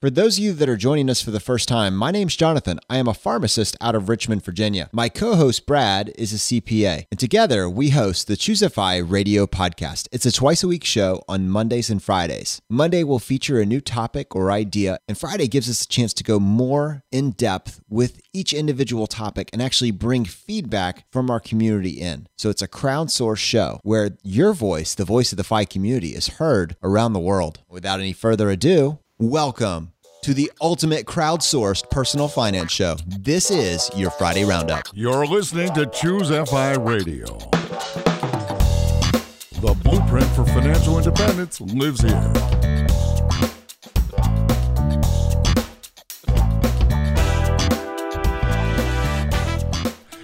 For those of you that are joining us for the first time, my name's Jonathan. I am a pharmacist out of Richmond, Virginia. My co host, Brad, is a CPA, and together we host the Choose FI Radio Podcast. It's a twice a week show on Mondays and Fridays. Monday will feature a new topic or idea, and Friday gives us a chance to go more in depth with each individual topic and actually bring feedback from our community in. So it's a crowdsourced show where your voice, the voice of the FI community, is heard around the world. Without any further ado, Welcome to the ultimate crowdsourced personal finance show. This is your Friday Roundup. You're listening to Choose FI Radio. The blueprint for financial independence lives here.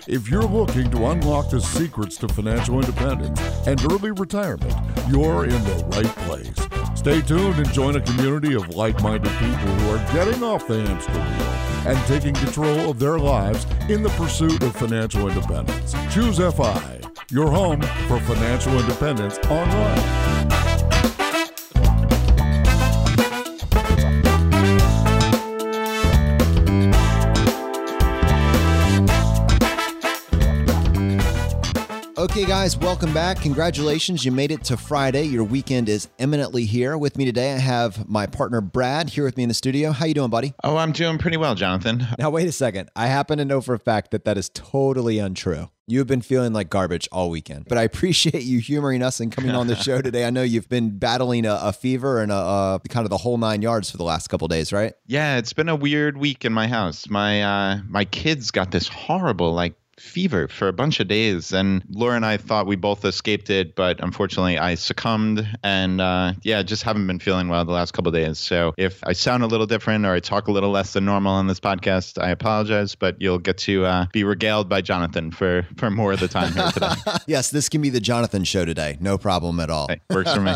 If you're looking to unlock the secrets to financial independence and early retirement, you're in the right place. Stay tuned and join a community of like minded people who are getting off the hamster wheel and taking control of their lives in the pursuit of financial independence. Choose FI, your home for financial independence online. Okay, guys, welcome back. Congratulations. You made it to Friday. Your weekend is eminently here. With me today, I have my partner, Brad, here with me in the studio. How you doing, buddy? Oh, I'm doing pretty well, Jonathan. Now, wait a second. I happen to know for a fact that that is totally untrue. You've been feeling like garbage all weekend, but I appreciate you humoring us and coming on the show today. I know you've been battling a, a fever and a, a, kind of the whole nine yards for the last couple days, right? Yeah, it's been a weird week in my house. My uh, my kids got this horrible like fever for a bunch of days. And Laura and I thought we both escaped it, but unfortunately I succumbed. And uh, yeah, just haven't been feeling well the last couple days. So if I sound a little different or I talk a little less than normal on this podcast, I apologize, but you'll get to uh, be regaled by Jonathan for, for more of the time here today. yes, this can be the Jonathan show today. No problem at all. Hey, works for me.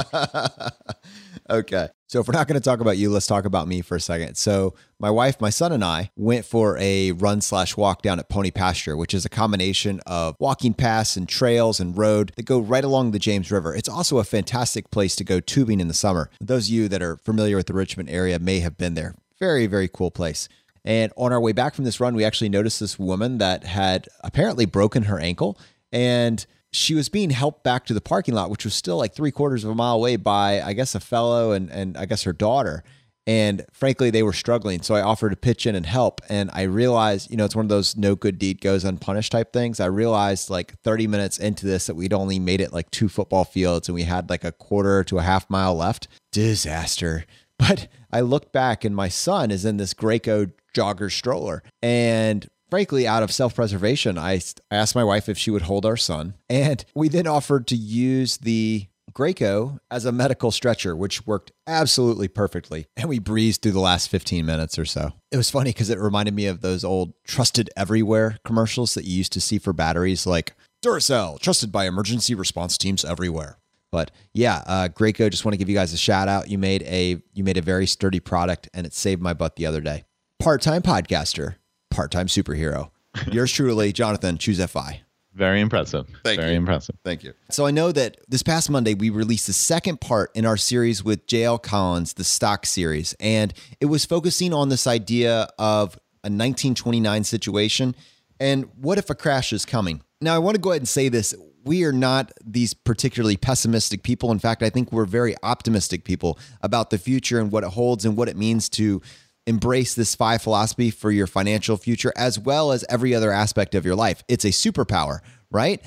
okay. So, if we're not going to talk about you, let's talk about me for a second. So, my wife, my son, and I went for a run slash walk down at Pony Pasture, which is a combination of walking paths and trails and road that go right along the James River. It's also a fantastic place to go tubing in the summer. Those of you that are familiar with the Richmond area may have been there. Very, very cool place. And on our way back from this run, we actually noticed this woman that had apparently broken her ankle. And she was being helped back to the parking lot, which was still like three quarters of a mile away by, I guess, a fellow and, and I guess her daughter. And frankly, they were struggling. So I offered to pitch in and help. And I realized, you know, it's one of those no good deed goes unpunished type things. I realized like 30 minutes into this that we'd only made it like two football fields and we had like a quarter to a half mile left. Disaster. But I looked back and my son is in this Graco jogger stroller. And frankly, out of self preservation, I asked my wife if she would hold our son. And we then offered to use the Graco as a medical stretcher, which worked absolutely perfectly. And we breezed through the last 15 minutes or so. It was funny because it reminded me of those old trusted everywhere commercials that you used to see for batteries like Duracell, trusted by emergency response teams everywhere. But yeah, uh, just want to give you guys a shout out. You made a you made a very sturdy product, and it saved my butt the other day. Part time podcaster, part time superhero. Yours truly, Jonathan, choose FI. Very impressive. Thank Very you. impressive. Thank you. So I know that this past Monday we released the second part in our series with JL Collins, the stock series, and it was focusing on this idea of a 1929 situation and what if a crash is coming. Now I want to go ahead and say this we are not these particularly pessimistic people. In fact, I think we're very optimistic people about the future and what it holds and what it means to embrace this FI philosophy for your financial future as well as every other aspect of your life. It's a superpower, right?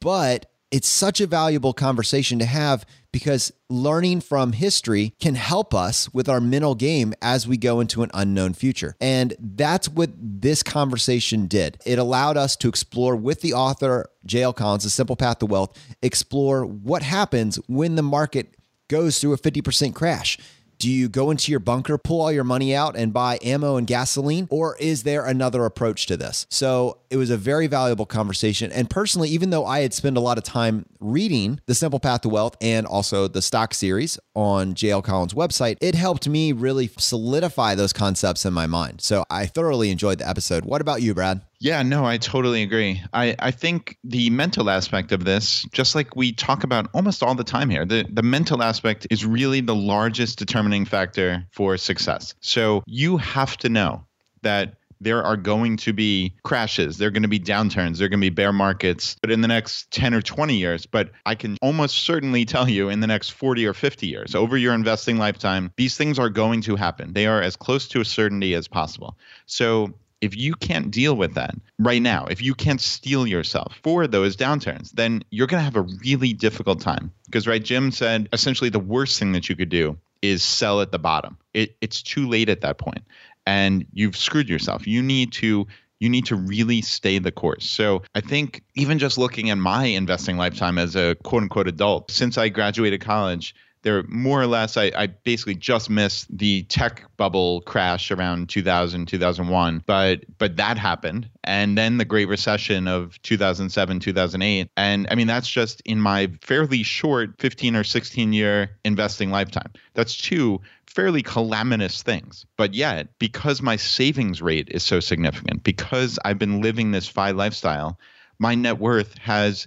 But it's such a valuable conversation to have because learning from history can help us with our mental game as we go into an unknown future. And that's what this conversation did. It allowed us to explore with the author, J.L. Collins, The Simple Path to Wealth, explore what happens when the market goes through a 50% crash. Do you go into your bunker, pull all your money out, and buy ammo and gasoline? Or is there another approach to this? So it was a very valuable conversation. And personally, even though I had spent a lot of time reading The Simple Path to Wealth and also the stock series on JL Collins' website, it helped me really solidify those concepts in my mind. So I thoroughly enjoyed the episode. What about you, Brad? Yeah, no, I totally agree. I, I think the mental aspect of this, just like we talk about almost all the time here, the, the mental aspect is really the largest determining factor for success. So you have to know that there are going to be crashes, there are going to be downturns, there are going to be bear markets, but in the next 10 or 20 years, but I can almost certainly tell you in the next 40 or 50 years, over your investing lifetime, these things are going to happen. They are as close to a certainty as possible. So if you can't deal with that right now, if you can't steel yourself for those downturns, then you're going to have a really difficult time. Because, right, Jim said essentially the worst thing that you could do is sell at the bottom. It, it's too late at that point and you've screwed yourself. You need to you need to really stay the course. So I think even just looking at my investing lifetime as a quote unquote adult, since I graduated college, there more or less I, I, basically just missed the tech bubble crash around 2000 2001 but but that happened. And then the great recession of 2007 2008 and i mean that's just in my fairly short 15 or 16 year investing lifetime. That's two fairly calamitous things. But yet because my savings rate is so significant because i've been living this FI lifestyle my net worth has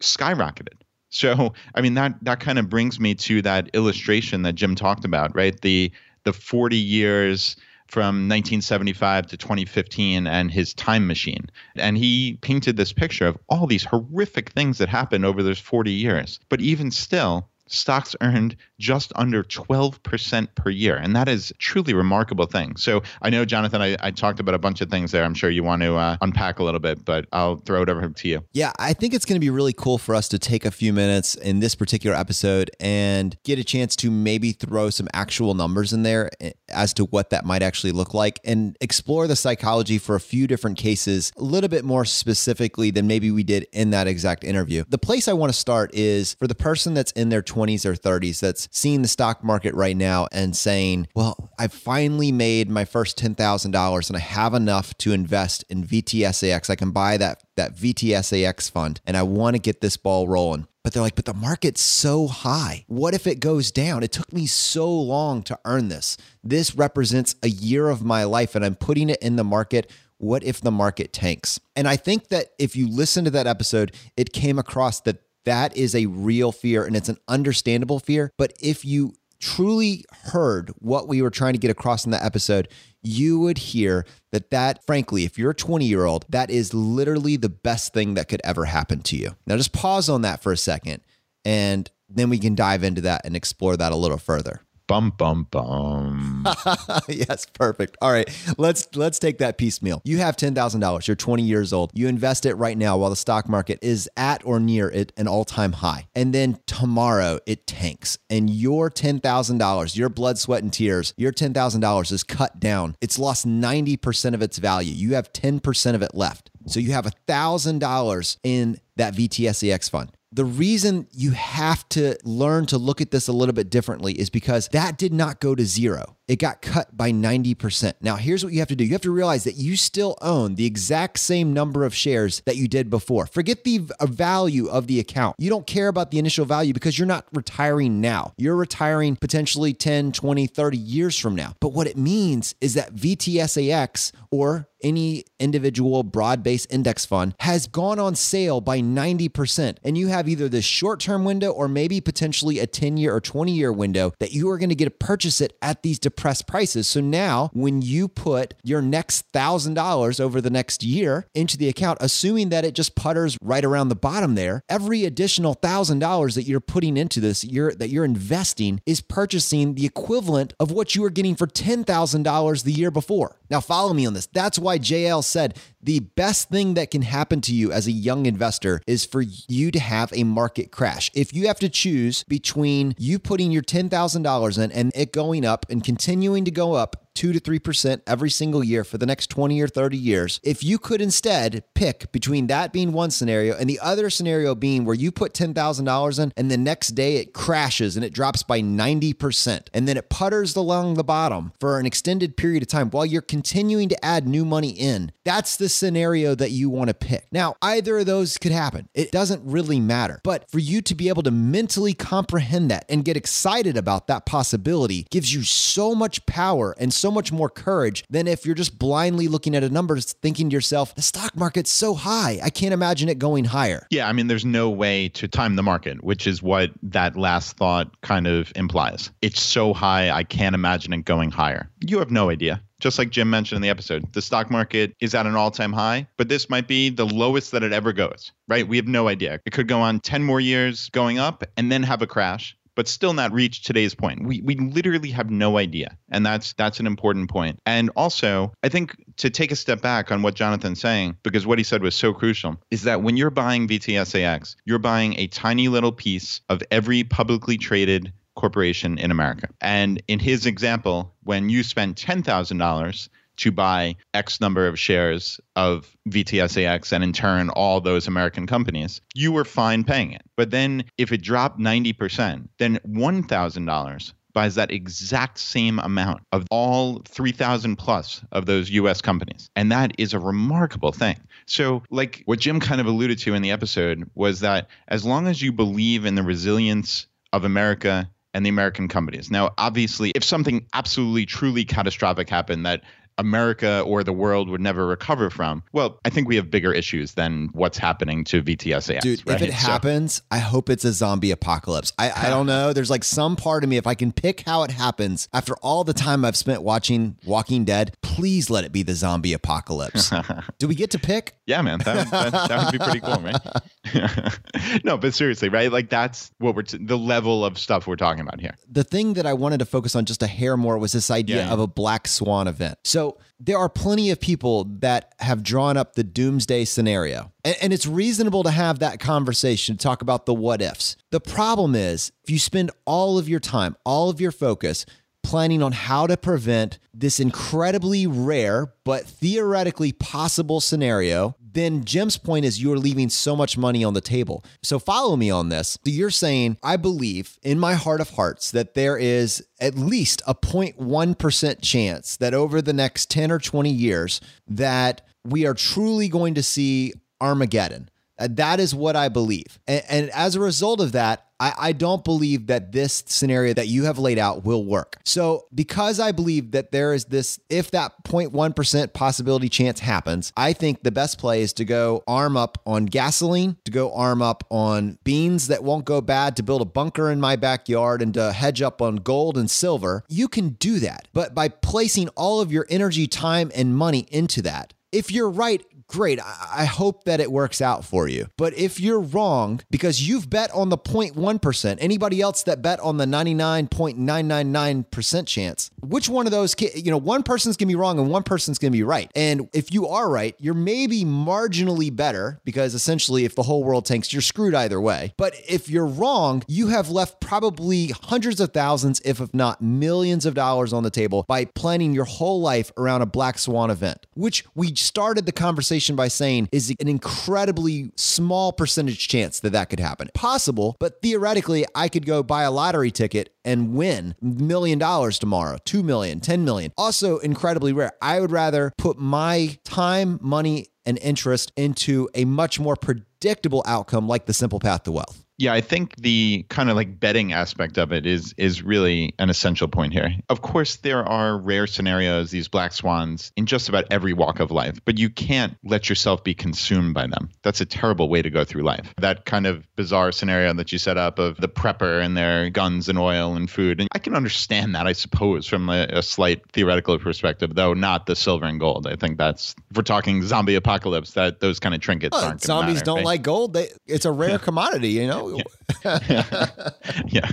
skyrocketed so, I mean that that kind of brings me to that illustration that Jim talked about, right? The the 40 years from 1975 to 2015 and his time machine. And he painted this picture of all these horrific things that happened over those 40 years. But even still, stocks earned just under 12% per year. And that is truly remarkable thing. So I know, Jonathan, I, I talked about a bunch of things there. I'm sure you want to uh, unpack a little bit, but I'll throw it over to you. Yeah, I think it's going to be really cool for us to take a few minutes in this particular episode and get a chance to maybe throw some actual numbers in there eh, as to what that might actually look like and explore the psychology for a few different cases a little bit more specifically than maybe we did in that exact interview. The place I want to start is for the person that's in their 20s or 30s that's seeing the stock market right now and saying, well, I've finally made my first $10,000 and I have enough to invest in VTSAX. I can buy that, that VTSAX fund and I want to get this ball rolling. But they're like, but the market's so high. What if it goes down? It took me so long to earn this. This represents a year of my life and I'm putting it in the market what if the market tanks? And I think that if you listen to that episode, it came across that that is a real fear and it's an understandable fear. But if you truly heard what we were trying to get across in that episode, you would hear that that frankly, if you're a 20 year old, that is literally the best thing that could ever happen to you. Now just pause on that for a second and then we can dive into that and explore that a little further. Bum bum bum. yes, perfect. All right, let's let's take that piecemeal. You have ten thousand dollars. You're 20 years old. You invest it right now while the stock market is at or near it an all time high, and then tomorrow it tanks, and your ten thousand dollars, your blood, sweat, and tears, your ten thousand dollars is cut down. It's lost 90 percent of its value. You have 10 percent of it left. So you have $1,000 in that VTSAX fund the reason you have to learn to look at this a little bit differently is because that did not go to zero it got cut by 90%. Now, here's what you have to do you have to realize that you still own the exact same number of shares that you did before. Forget the value of the account. You don't care about the initial value because you're not retiring now. You're retiring potentially 10, 20, 30 years from now. But what it means is that VTSAX or any individual broad based index fund has gone on sale by 90%. And you have either this short term window or maybe potentially a 10 year or 20 year window that you are going to get to purchase it at these depressed prices. So now when you put your next $1,000 over the next year into the account, assuming that it just putters right around the bottom there, every additional $1,000 that you're putting into this, you're, that you're investing is purchasing the equivalent of what you were getting for $10,000 the year before. Now, follow me on this. That's why JL said the best thing that can happen to you as a young investor is for you to have a market crash. If you have to choose between you putting your $10,000 in and it going up and continuing to go up 2 to 3% every single year for the next 20 or 30 years, if you could instead pick between that being one scenario and the other scenario being where you put $10,000 in and the next day it crashes and it drops by 90% and then it putters along the bottom for an extended period of time while you're continuing to add new money in, that's the scenario that you want to pick. Now, either of those could happen. It doesn't really matter. But for you to be able to mentally comprehend that and get excited about that possibility gives you so much power and so so much more courage than if you're just blindly looking at a number, thinking to yourself, the stock market's so high. I can't imagine it going higher. Yeah, I mean, there's no way to time the market, which is what that last thought kind of implies. It's so high, I can't imagine it going higher. You have no idea just like Jim mentioned in the episode, the stock market is at an all time high, but this might be the lowest that it ever goes, right? We have no idea. It could go on 10 more years going up and then have a crash. But still not reach today's point. We we literally have no idea, and that's that's an important point. And also, I think to take a step back on what Jonathan's saying, because what he said was so crucial, is that when you're buying VTSAX, you're buying a tiny little piece of every publicly traded corporation in America. And in his example, when you spent $10,000 to buy X number of shares of VTSAX and in turn all those American companies, you were fine paying it. But then if it dropped 90%, then $1,000 buys that exact same amount of all 3,000 plus of those US companies. And that is a remarkable thing. So, like what Jim kind of alluded to in the episode was that as long as you believe in the resilience of America and the American companies. Now, obviously, if something absolutely truly catastrophic happened that America or the world would never recover from. Well, I think we have bigger issues than what's happening to VTSAX. Dude, right? if it so, happens, I hope it's a zombie apocalypse. I, I don't know. There's like some part of me, if I can pick how it happens after all the time I've spent watching Walking Dead, please let it be the zombie apocalypse. Do we get to pick? Yeah, man. That, that, that would be pretty cool, man. no, but seriously, right? Like that's what we're, t- the level of stuff we're talking about here. The thing that I wanted to focus on just a hair more was this idea yeah, of a black swan event. So, there are plenty of people that have drawn up the doomsday scenario. And, and it's reasonable to have that conversation, to talk about the what ifs. The problem is, if you spend all of your time, all of your focus, planning on how to prevent this incredibly rare but theoretically possible scenario, then Jim's point is you're leaving so much money on the table. So follow me on this. You're saying, I believe in my heart of hearts that there is at least a 0.1% chance that over the next 10 or 20 years that we are truly going to see Armageddon. Uh, that is what I believe. And, and as a result of that, I, I don't believe that this scenario that you have laid out will work. So, because I believe that there is this, if that 0.1% possibility chance happens, I think the best play is to go arm up on gasoline, to go arm up on beans that won't go bad, to build a bunker in my backyard, and to hedge up on gold and silver. You can do that. But by placing all of your energy, time, and money into that, if you're right, great. I hope that it works out for you. But if you're wrong because you've bet on the 0.1%, anybody else that bet on the 99.999% chance, which one of those, you know, one person's going to be wrong and one person's going to be right. And if you are right, you're maybe marginally better because essentially if the whole world tanks, you're screwed either way. But if you're wrong, you have left probably hundreds of thousands, if not millions of dollars on the table by planning your whole life around a black swan event, which we started the conversation conversation by saying is an incredibly small percentage chance that that could happen. Possible, but theoretically, I could go buy a lottery ticket and win million dollars tomorrow, two million, ten million. Also, incredibly rare. I would rather put my time, money, and interest into a much more predictable outcome like the simple path to wealth. Yeah, I think the kind of like betting aspect of it is is really an essential point here. Of course, there are rare scenarios, these black swans, in just about every walk of life, but you can't let yourself be consumed by them. That's a terrible way to go through life. That kind of bizarre scenario that you set up of the prepper and their guns and oil and food. And I can understand that, I suppose, from a, a slight theoretical perspective, though not the silver and gold. I think that's if we're talking zombie apocalypse, that those kind of trinkets well, aren't. Zombies matter, don't right? like gold. They, it's a rare commodity, you know. Yeah. yeah.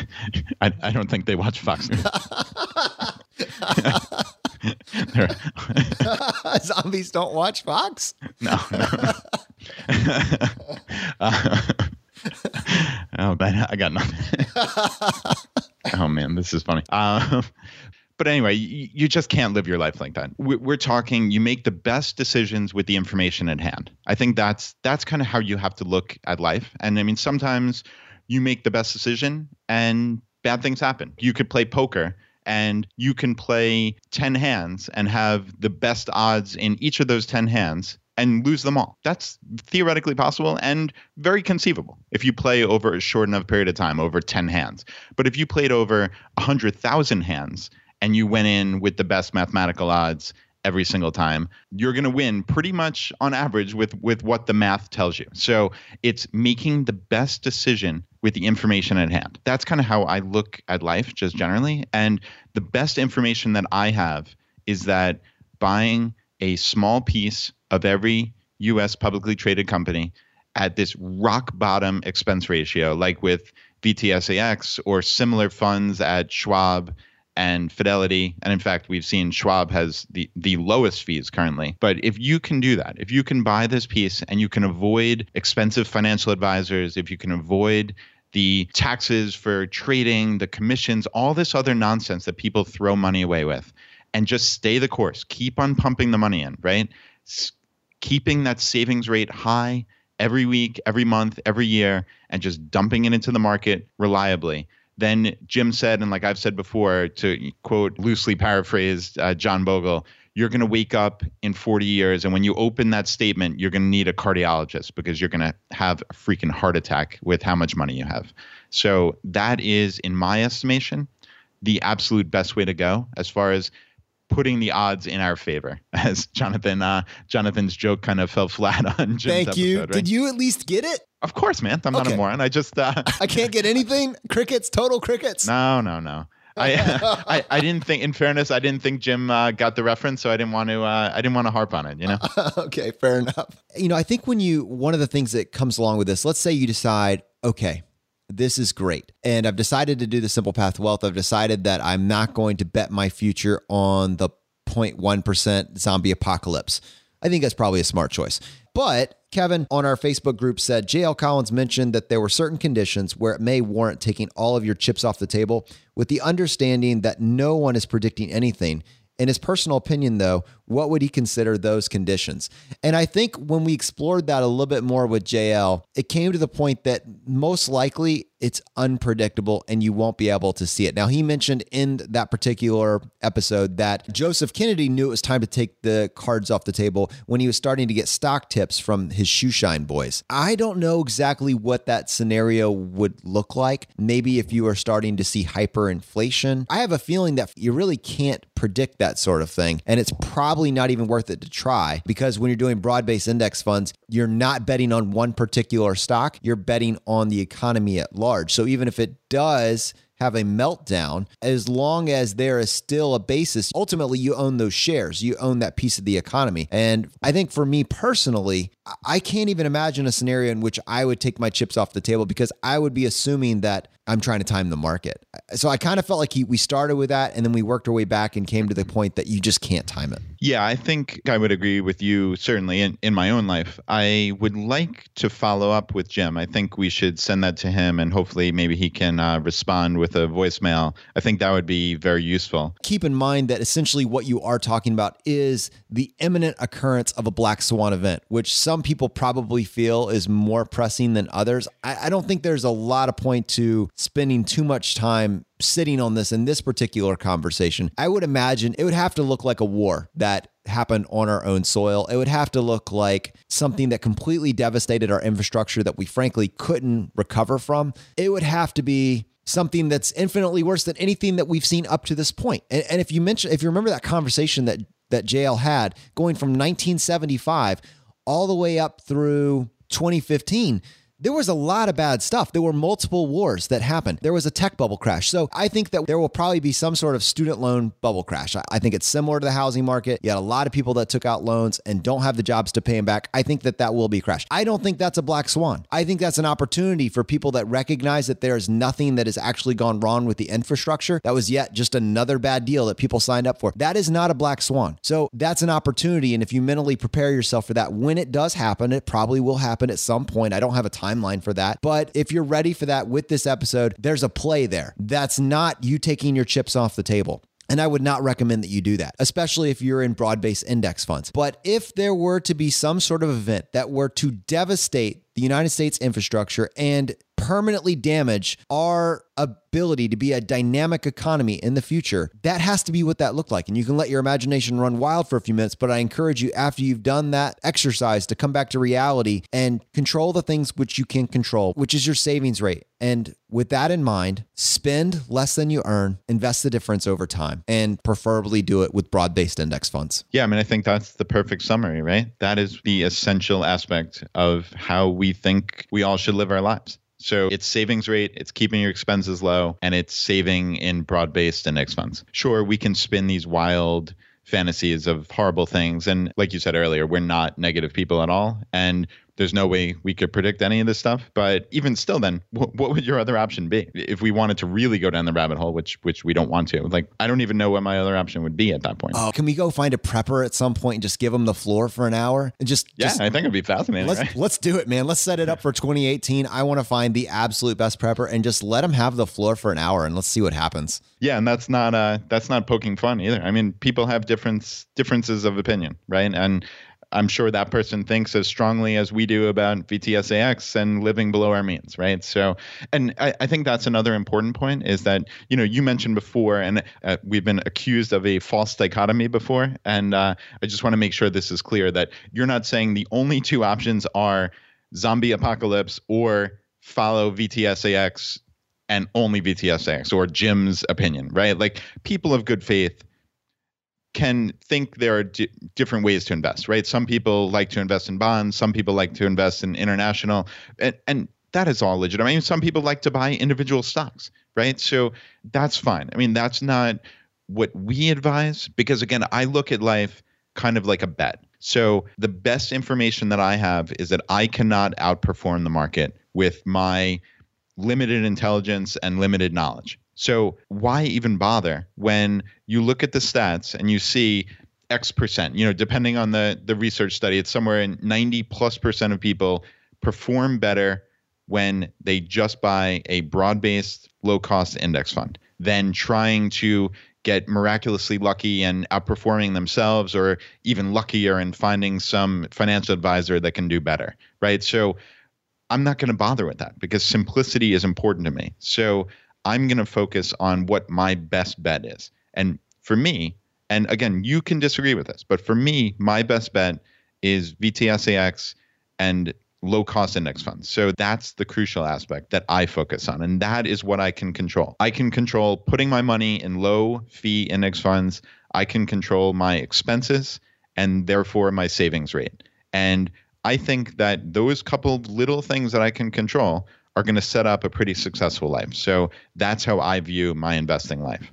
I, I don't think they watch Fox News. Zombies don't watch Fox? No. no. Uh, oh, man, I got nothing. oh, man, this is funny. Uh, but anyway, you, you, just can't live your life like that. We're talking you make the best decisions with the information at hand. I think that's that's kind of how you have to look at life. And I mean, sometimes you make the best decision and bad things happen. You could play poker and you can play 10 hands and have the best odds in each of those 10 hands and lose them all. That's theoretically possible and very conceivable if you play over a short enough period of time, over 10 hands. But if you played over 100,000 hands and you went in with the best mathematical odds every single time, you're going to win pretty much on average with with what the math tells you. So it's making the best decision with the information at hand. That's kind of how I look at life just generally. And the best information that I have is that buying a small piece of every US publicly traded company at this rock bottom expense ratio, like with VTSAX or similar funds at Schwab and Fidelity. And in fact, we've seen Schwab has the, the lowest fees currently. But if you can do that, if you can buy this piece and you can avoid expensive financial advisors, if you can avoid the taxes for trading, the commissions, all this other nonsense that people throw money away with, and just stay the course, keep on pumping the money in, right? S- keeping that savings rate high every week, every month, every year, and just dumping it into the market reliably then Jim said, and like I've said before, to quote loosely paraphrased uh, John Bogle, you're going to wake up in 40 years, and when you open that statement, you're going to need a cardiologist because you're going to have a freaking heart attack with how much money you have. So that is, in my estimation, the absolute best way to go as far as putting the odds in our favor. As Jonathan, uh, Jonathan's joke kind of fell flat on Jim's Thank episode, you. right? Did you at least get it? Of course, man. I'm not a moron. I just uh, I can't get anything. Crickets, total crickets. no, no, no. I, I I didn't think. In fairness, I didn't think Jim uh, got the reference, so I didn't want to. Uh, I didn't want to harp on it. You know. okay, fair enough. You know, I think when you one of the things that comes along with this, let's say you decide, okay, this is great. And I've decided to do the simple path wealth. I've decided that I'm not going to bet my future on the 0.1% zombie apocalypse. I think that's probably a smart choice. But Kevin on our Facebook group said JL Collins mentioned that there were certain conditions where it may warrant taking all of your chips off the table with the understanding that no one is predicting anything. In his personal opinion, though, what would he consider those conditions? And I think when we explored that a little bit more with JL, it came to the point that most likely it's unpredictable and you won't be able to see it. Now, he mentioned in that particular episode that Joseph Kennedy knew it was time to take the cards off the table when he was starting to get stock tips from his shoeshine boys. I don't know exactly what that scenario would look like. Maybe if you are starting to see hyperinflation, I have a feeling that you really can't predict that sort of thing. And it's probably not even worth it to try because when you're doing broad based index funds, you're not betting on one particular stock, you're betting on the economy at large. So even if it does have a meltdown, as long as there is still a basis, ultimately you own those shares, you own that piece of the economy. And I think for me personally, I- I can't even imagine a scenario in which I would take my chips off the table because I would be assuming that I'm trying to time the market. So I kind of felt like he, we started with that and then we worked our way back and came to the point that you just can't time it. Yeah, I think I would agree with you certainly in, in my own life. I would like to follow up with Jim. I think we should send that to him and hopefully maybe he can uh, respond with a voicemail. I think that would be very useful. keep in mind that essentially what you are talking about is the imminent occurrence of a black swan event, which some people probably feel is more pressing than others. I, I don't think there's a lot of point to spending too much time sitting on this in this particular conversation. I would imagine it would have to look like a war that happened on our own soil. It would have to look like something that completely devastated our infrastructure that we frankly couldn't recover from. It would have to be something that's infinitely worse than anything that we've seen up to this point. And, and if you mention, if you remember that conversation that that JL had going from 1975 all the way up through 2015. There was a lot of bad stuff. There were multiple wars that happened. There was a tech bubble crash. So I think that there will probably be some sort of student loan bubble crash. I- think it's similar to the housing market. You had a lot of people that took out loans and don't have the jobs to pay them back. I think that that will be crashed. I don't think that's a black swan. I think that's an opportunity for people that recognize that there is nothing that has actually gone wrong with the infrastructure. That was yet just another bad deal that people signed up for. That is not a black swan. So that's an opportunity. And if you mentally prepare yourself for that, when it does happen, it probably will happen at some point. I don't have a timeline for that. But if you're ready for that with this episode, there's a play there. That's not you taking your chips off the table. And I would not recommend that you do that, especially if you're in broad based index funds. But if there were to be some sort of event that were to devastate the United States infrastructure and permanently damage our ability to be a dynamic economy in the future. That has to be what that looked like. And you can let your imagination run wild for a few minutes, but I encourage you after you've done that exercise to come back to reality and control the things which you can control, which is your savings rate. And with that in mind, spend less than you earn, invest the difference over time, and preferably do it with broad based index funds. Yeah, I mean, I think that's the perfect summary, right? That is the essential aspect of how we think we all should live our lives. So it's savings rate, it's keeping your expenses low, and it's saving in broad based index funds. Sure, we can spin these wild fantasies of horrible things. And like you said earlier, we're not negative people at all. And there's no way we could predict any of this stuff. But even still, then what, what, would your other option be if we wanted to really go down the rabbit hole, which which we don't want to? Like, I don't even know what my other option would be at that point. Oh, can we go find a prepper at some point and just give them the floor for an hour and just yeah? Just, I think it'd be fascinating. Let's right? let's do it, man. Let's set it up for 2018. I want to find the absolute best prepper and just let them have the floor for an hour and let's see what happens. Yeah, and that's not uh that's not poking fun either. I mean, people have different differences of opinion, right? And I'm sure that person thinks as strongly as we do about VTSAX and living below our means, right? So, and I, I think that's another important point is that, you know, you mentioned before, and uh, we've been accused of a false dichotomy before. And uh, I just want to make sure this is clear that you're not saying the only two options are zombie apocalypse or follow VTSAX and only VTSAX or Jim's opinion, right? Like people of good faith can think there are d- different ways to invest, right? Some people like to invest in bonds, some people like to invest in international, and, and that is all legitimate. I mean, some people like to buy individual stocks, right? So that's fine. I mean, that's not what we advise because, again, I look at life kind of like a bet. So the best information that I have is that I cannot outperform the market with my limited intelligence and limited knowledge. So why even bother when you look at the stats and you see X percent, you know, depending on the the research study, it's somewhere in 90 plus percent of people perform better when they just buy a broad-based low-cost index fund than trying to get miraculously lucky and outperforming themselves or even luckier and finding some financial advisor that can do better, right? So I'm not going to bother with that because simplicity is important to me. So I'm going to focus on what my best bet is. And for me, and again, you can disagree with this, but for me, my best bet is VTSAX and low cost index funds. So that's the crucial aspect that I focus on. And that is what I can control. I can control putting my money in low fee index funds. I can control my expenses and therefore my savings rate. And I think that those couple little things that I can control are going to set up a pretty successful life. So that's how I view my investing life.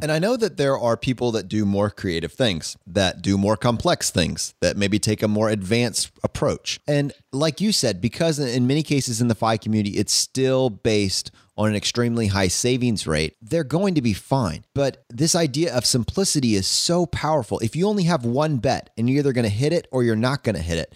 And I know that there are people that do more creative things, that do more complex things, that maybe take a more advanced approach. And like you said, because in many cases in the FI community, it's still based on an extremely high savings rate, they're going to be fine. But this idea of simplicity is so powerful. If you only have one bet and you're either going to hit it or you're not going to hit it,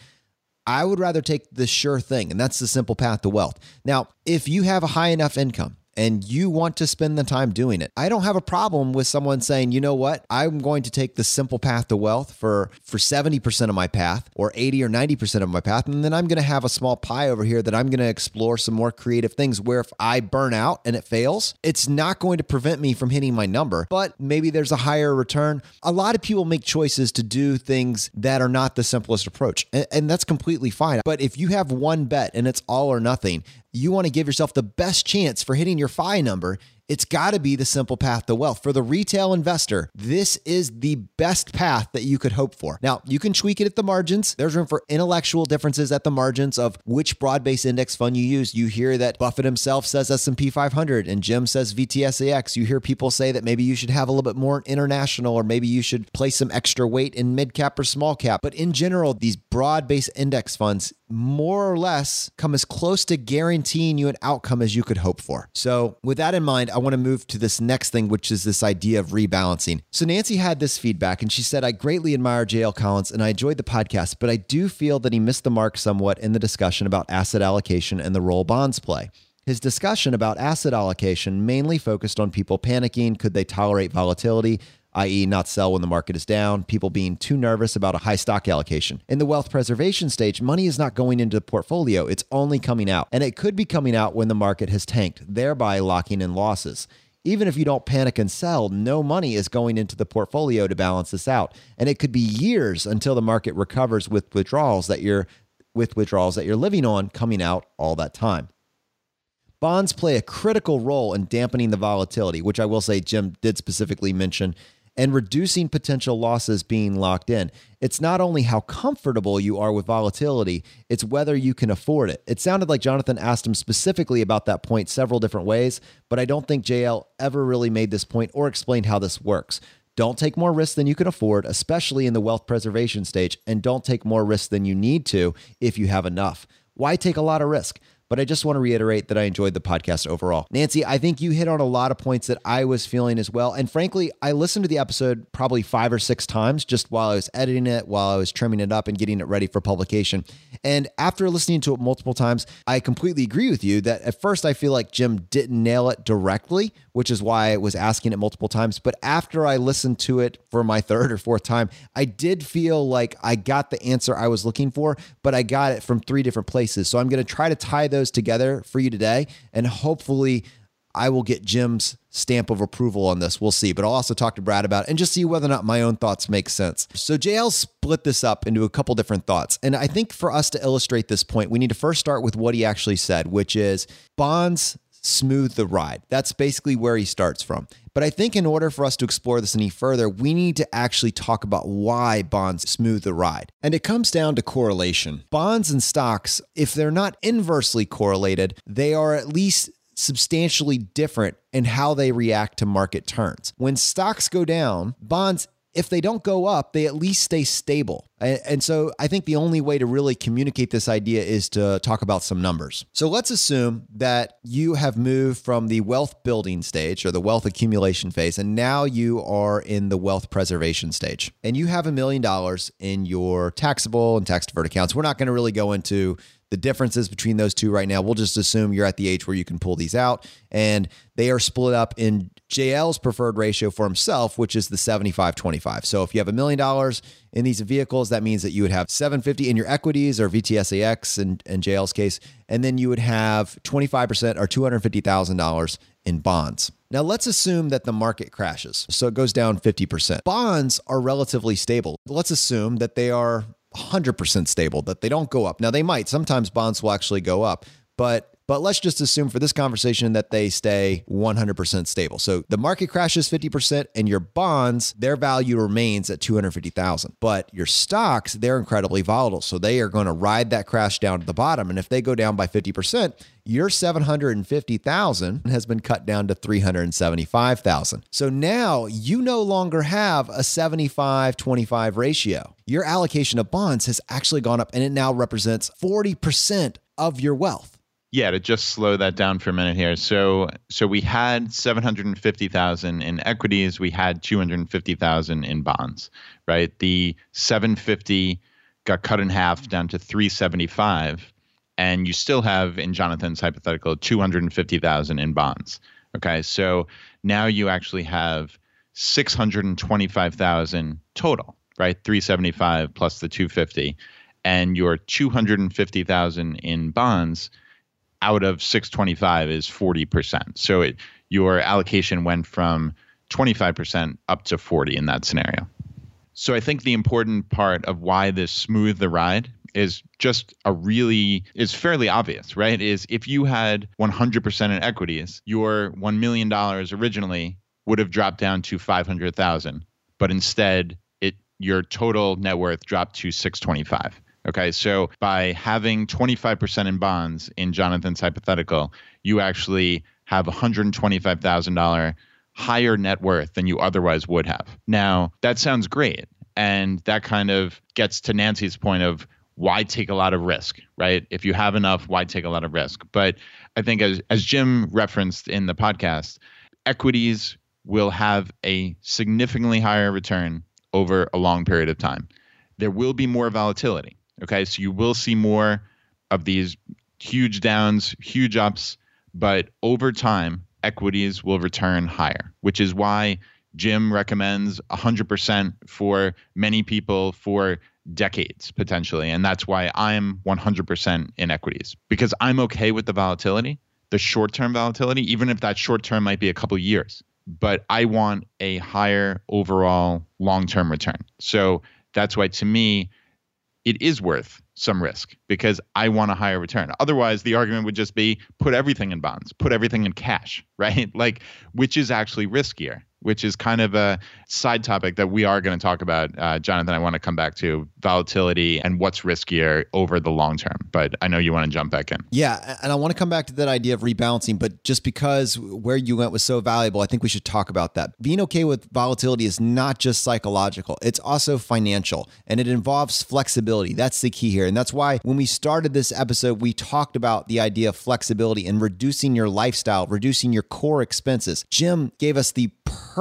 I would rather take the sure thing, and that's the simple path to wealth. Now, if you have a high enough income, and you want to spend the time doing it. I don't have a problem with someone saying, "You know what? I'm going to take the simple path to wealth for for 70% of my path or 80 or 90% of my path and then I'm going to have a small pie over here that I'm going to explore some more creative things where if I burn out and it fails, it's not going to prevent me from hitting my number, but maybe there's a higher return. A lot of people make choices to do things that are not the simplest approach, and, and that's completely fine. But if you have one bet and it's all or nothing, you want to give yourself the best chance for hitting your FI number, it's got to be the simple path to wealth. For the retail investor, this is the best path that you could hope for. Now, you can tweak it at the margins. There's room for intellectual differences at the margins of which broad-based index fund you use. You hear that Buffett himself says S&P 500 and Jim says VTSAX. You hear people say that maybe you should have a little bit more international or maybe you should place some extra weight in mid cap or small cap. But in general, these broad-based index funds more or less come as close to guaranteeing you an outcome as you could hope for. So, with that in mind, I want to move to this next thing, which is this idea of rebalancing. So, Nancy had this feedback and she said, I greatly admire JL Collins and I enjoyed the podcast, but I do feel that he missed the mark somewhat in the discussion about asset allocation and the role bonds play. His discussion about asset allocation mainly focused on people panicking. Could they tolerate volatility? i.e., not sell when the market is down, people being too nervous about a high stock allocation. In the wealth preservation stage, money is not going into the portfolio, it's only coming out. And it could be coming out when the market has tanked, thereby locking in losses. Even if you don't panic and sell, no money is going into the portfolio to balance this out. And it could be years until the market recovers with withdrawals that you're with withdrawals that you're living on coming out all that time. Bonds play a critical role in dampening the volatility, which I will say Jim did specifically mention, and reducing potential losses being locked in. It's not only how comfortable you are with volatility, it's whether you can afford it. It sounded like Jonathan asked him specifically about that point several different ways, but I don't think JL ever really made this point or explained how this works. Don't take more risk than you can afford, especially in the wealth preservation stage, and don't take more risk than you need to if you have enough. Why take a lot of risk? But I just want to reiterate that I enjoyed the podcast overall. Nancy, I think you hit on a lot of points that I was feeling as well. And frankly, I listened to the episode probably five or six times just while I was editing it, while I was trimming it up and getting it ready for publication. And after listening to it multiple times, I completely agree with you that at first I feel like Jim didn't nail it directly, which is why I was asking it multiple times. But after I listened to it for my third or fourth time, I did feel like I got the answer I was looking for, but I got it from three different places. So I'm going to try to tie those together for you today. And hopefully, I will get Jim's stamp of approval on this. We'll see. But I'll also talk to Brad about it and just see whether or not my own thoughts make sense. So JL split this up into a couple different thoughts. And I think for us to illustrate this point, we need to first start with what he actually said, which is bonds smooth the ride. That's basically where he starts from. But I think in order for us to explore this any further, we need to actually talk about why bonds smooth the ride. And it comes down to correlation. Bonds and stocks, if they're not inversely correlated, they are at least substantially different in how they react to market turns. When stocks go down, bonds if they don't go up, they at least stay stable. And so I think the only way to really communicate this idea is to talk about some numbers. So let's assume that you have moved from the wealth building stage or the wealth accumulation phase, and now you are in the wealth preservation stage. And you have a million dollars in your taxable and tax deferred accounts. We're not going to really go into the differences between those two right now. We'll just assume you're at the age where you can pull these out. And they are split up in JL's preferred ratio for himself, which is the 75 25. So if you have a million dollars in these vehicles, that means that you would have 750 in your equities or VTSAX in, in JL's case. And then you would have 25% or $250,000 in bonds. Now, let's assume that the market crashes. So it goes down 50%. Bonds are relatively stable. Let's assume that they are 100% stable, that they don't go up. Now, they might. Sometimes bonds will actually go up, but but let's just assume for this conversation that they stay 100% stable. So the market crashes 50% and your bonds, their value remains at 250,000. But your stocks, they're incredibly volatile. So they are going to ride that crash down to the bottom and if they go down by 50%, your 750,000 has been cut down to 375,000. So now you no longer have a 75-25 ratio. Your allocation of bonds has actually gone up and it now represents 40% of your wealth. Yeah, to just slow that down for a minute here. So so we had 750,000 in equities, we had 250,000 in bonds, right? The 750 got cut in half down to 375 and you still have in Jonathan's hypothetical 250,000 in bonds. Okay? So now you actually have 625,000 total, right? 375 plus the 250 and your 250,000 in bonds out of 625 is 40%. So it, your allocation went from 25% up to 40 in that scenario. So I think the important part of why this smooth the ride is just a really is fairly obvious, right? Is if you had 100% in equities, your 1 million dollars originally would have dropped down to 500,000, but instead it your total net worth dropped to 625. Okay, so by having 25% in bonds in Jonathan's hypothetical, you actually have $125,000 higher net worth than you otherwise would have. Now, that sounds great. And that kind of gets to Nancy's point of why take a lot of risk, right? If you have enough, why take a lot of risk? But I think as, as Jim referenced in the podcast, equities will have a significantly higher return over a long period of time. There will be more volatility. Okay, so you will see more of these huge downs, huge ups, but over time, equities will return higher, which is why Jim recommends 100% for many people for decades potentially. And that's why I'm 100% in equities because I'm okay with the volatility, the short term volatility, even if that short term might be a couple years. But I want a higher overall long term return. So that's why to me, it is worth some risk because I want a higher return. Otherwise, the argument would just be put everything in bonds, put everything in cash, right? Like, which is actually riskier which is kind of a side topic that we are going to talk about. Uh, Jonathan, I want to come back to volatility and what's riskier over the long term. But I know you want to jump back in. Yeah. And I want to come back to that idea of rebalancing. But just because where you went was so valuable, I think we should talk about that. Being okay with volatility is not just psychological, it's also financial and it involves flexibility. That's the key here. And that's why when we started this episode, we talked about the idea of flexibility and reducing your lifestyle, reducing your core expenses. Jim gave us the perfect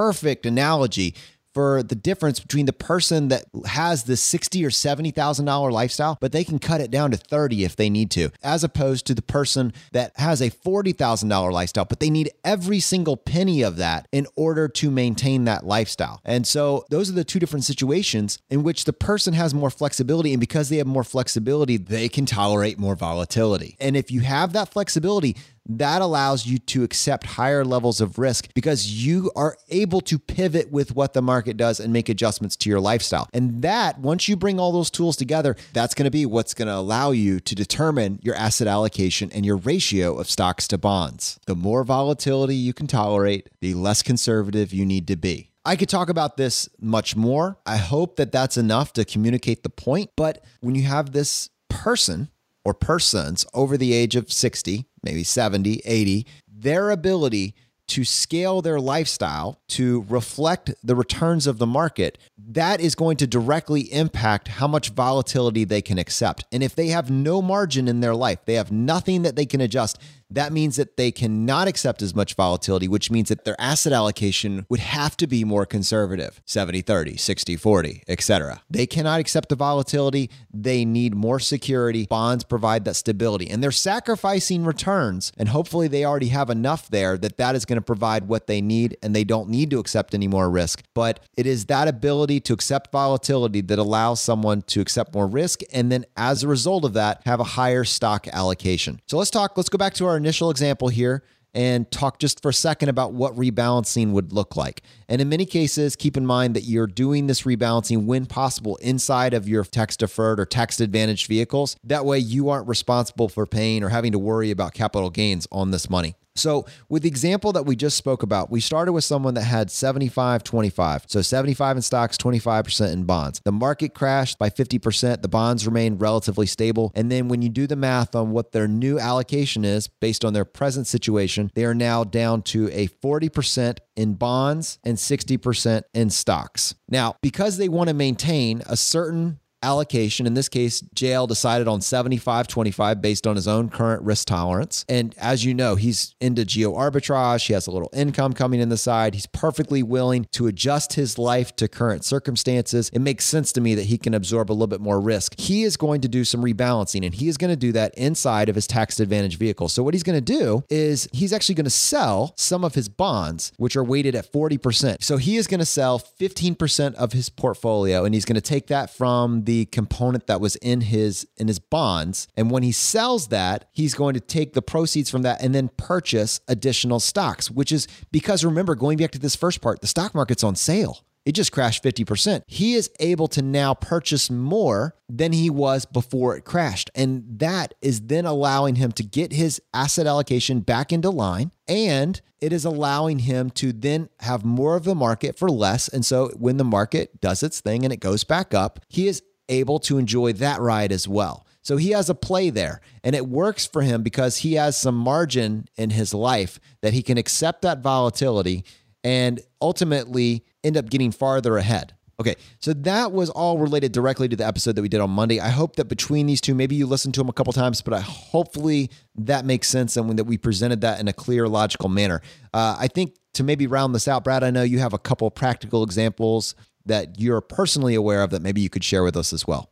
analogy for the difference between the person that has the sixty or seventy thousand dollar lifestyle, but they can cut it down to thirty if they need to, as opposed to the person that has a forty thousand dollar lifestyle, but they need every single penny of that in order to maintain that lifestyle. And so those are the two different situations in which the person has more flexibility, and because they have more flexibility, they can tolerate more volatility. And if you have that flexibility, that allows you to accept higher levels of risk because you are able to pivot with what the market does and make adjustments to your lifestyle. And that, once you bring all those tools together, that's going to be what's going to allow you to determine your asset allocation and your ratio of stocks to bonds. The more volatility you can tolerate, the less conservative you need to be. I could talk about this much more. I hope that that's enough to communicate the point. But when you have this person or persons over the age of 60, maybe 70, 80, their ability to scale their lifestyle to reflect the returns of the market, that is going to directly impact how much volatility they can accept. And if they have no margin in their life, they have nothing that they can adjust, that means that they cannot accept as much volatility, which means that their asset allocation would have to be more conservative 70 30, 60 40, etc. They cannot accept the volatility. They need more security. Bonds provide that stability, and they're sacrificing returns. And hopefully, they already have enough there that that is going to provide what they need, and they don't need to accept any more risk. But it is that ability to accept volatility that allows someone to accept more risk, and then as a result of that, have a higher stock allocation. So let's talk, let's go back to our initial example here and talk just for a second about what rebalancing would look like. And in many cases, keep in mind that you're doing this rebalancing when possible inside of your tax deferred or tax advantaged vehicles. That way, you aren't responsible for paying or having to worry about capital gains on this money. So, with the example that we just spoke about, we started with someone that had 75 25. So, 75 in stocks, 25% in bonds. The market crashed by 50%. The bonds remained relatively stable. And then, when you do the math on what their new allocation is based on their present situation, they are now down to a 40% in bonds and 60% in stocks. Now, because they want to maintain a certain allocation. In this case, JL decided on 75 25 based on his own current risk tolerance. And as you know, he's into geo arbitrage. He has a little income coming in the side. He's perfectly willing to adjust his life to current circumstances. It makes sense to me that he can absorb a little bit more risk. He is going to do some rebalancing and he is going to do that inside of his tax advantage vehicle. So, what he's going to do is he's actually going to sell some of his bonds, which are weighted at 40%. So, he is going to sell 15% of his portfolio and he's going to take that from the the component that was in his in his bonds and when he sells that he's going to take the proceeds from that and then purchase additional stocks which is because remember going back to this first part the stock market's on sale it just crashed 50%. He is able to now purchase more than he was before it crashed. And that is then allowing him to get his asset allocation back into line. And it is allowing him to then have more of the market for less. And so when the market does its thing and it goes back up, he is able to enjoy that ride as well. So he has a play there, and it works for him because he has some margin in his life that he can accept that volatility and ultimately end up getting farther ahead. Okay, so that was all related directly to the episode that we did on Monday. I hope that between these two, maybe you listened to them a couple times, but I hopefully that makes sense and that we presented that in a clear, logical manner. Uh, I think to maybe round this out, Brad, I know you have a couple practical examples that you're personally aware of that maybe you could share with us as well.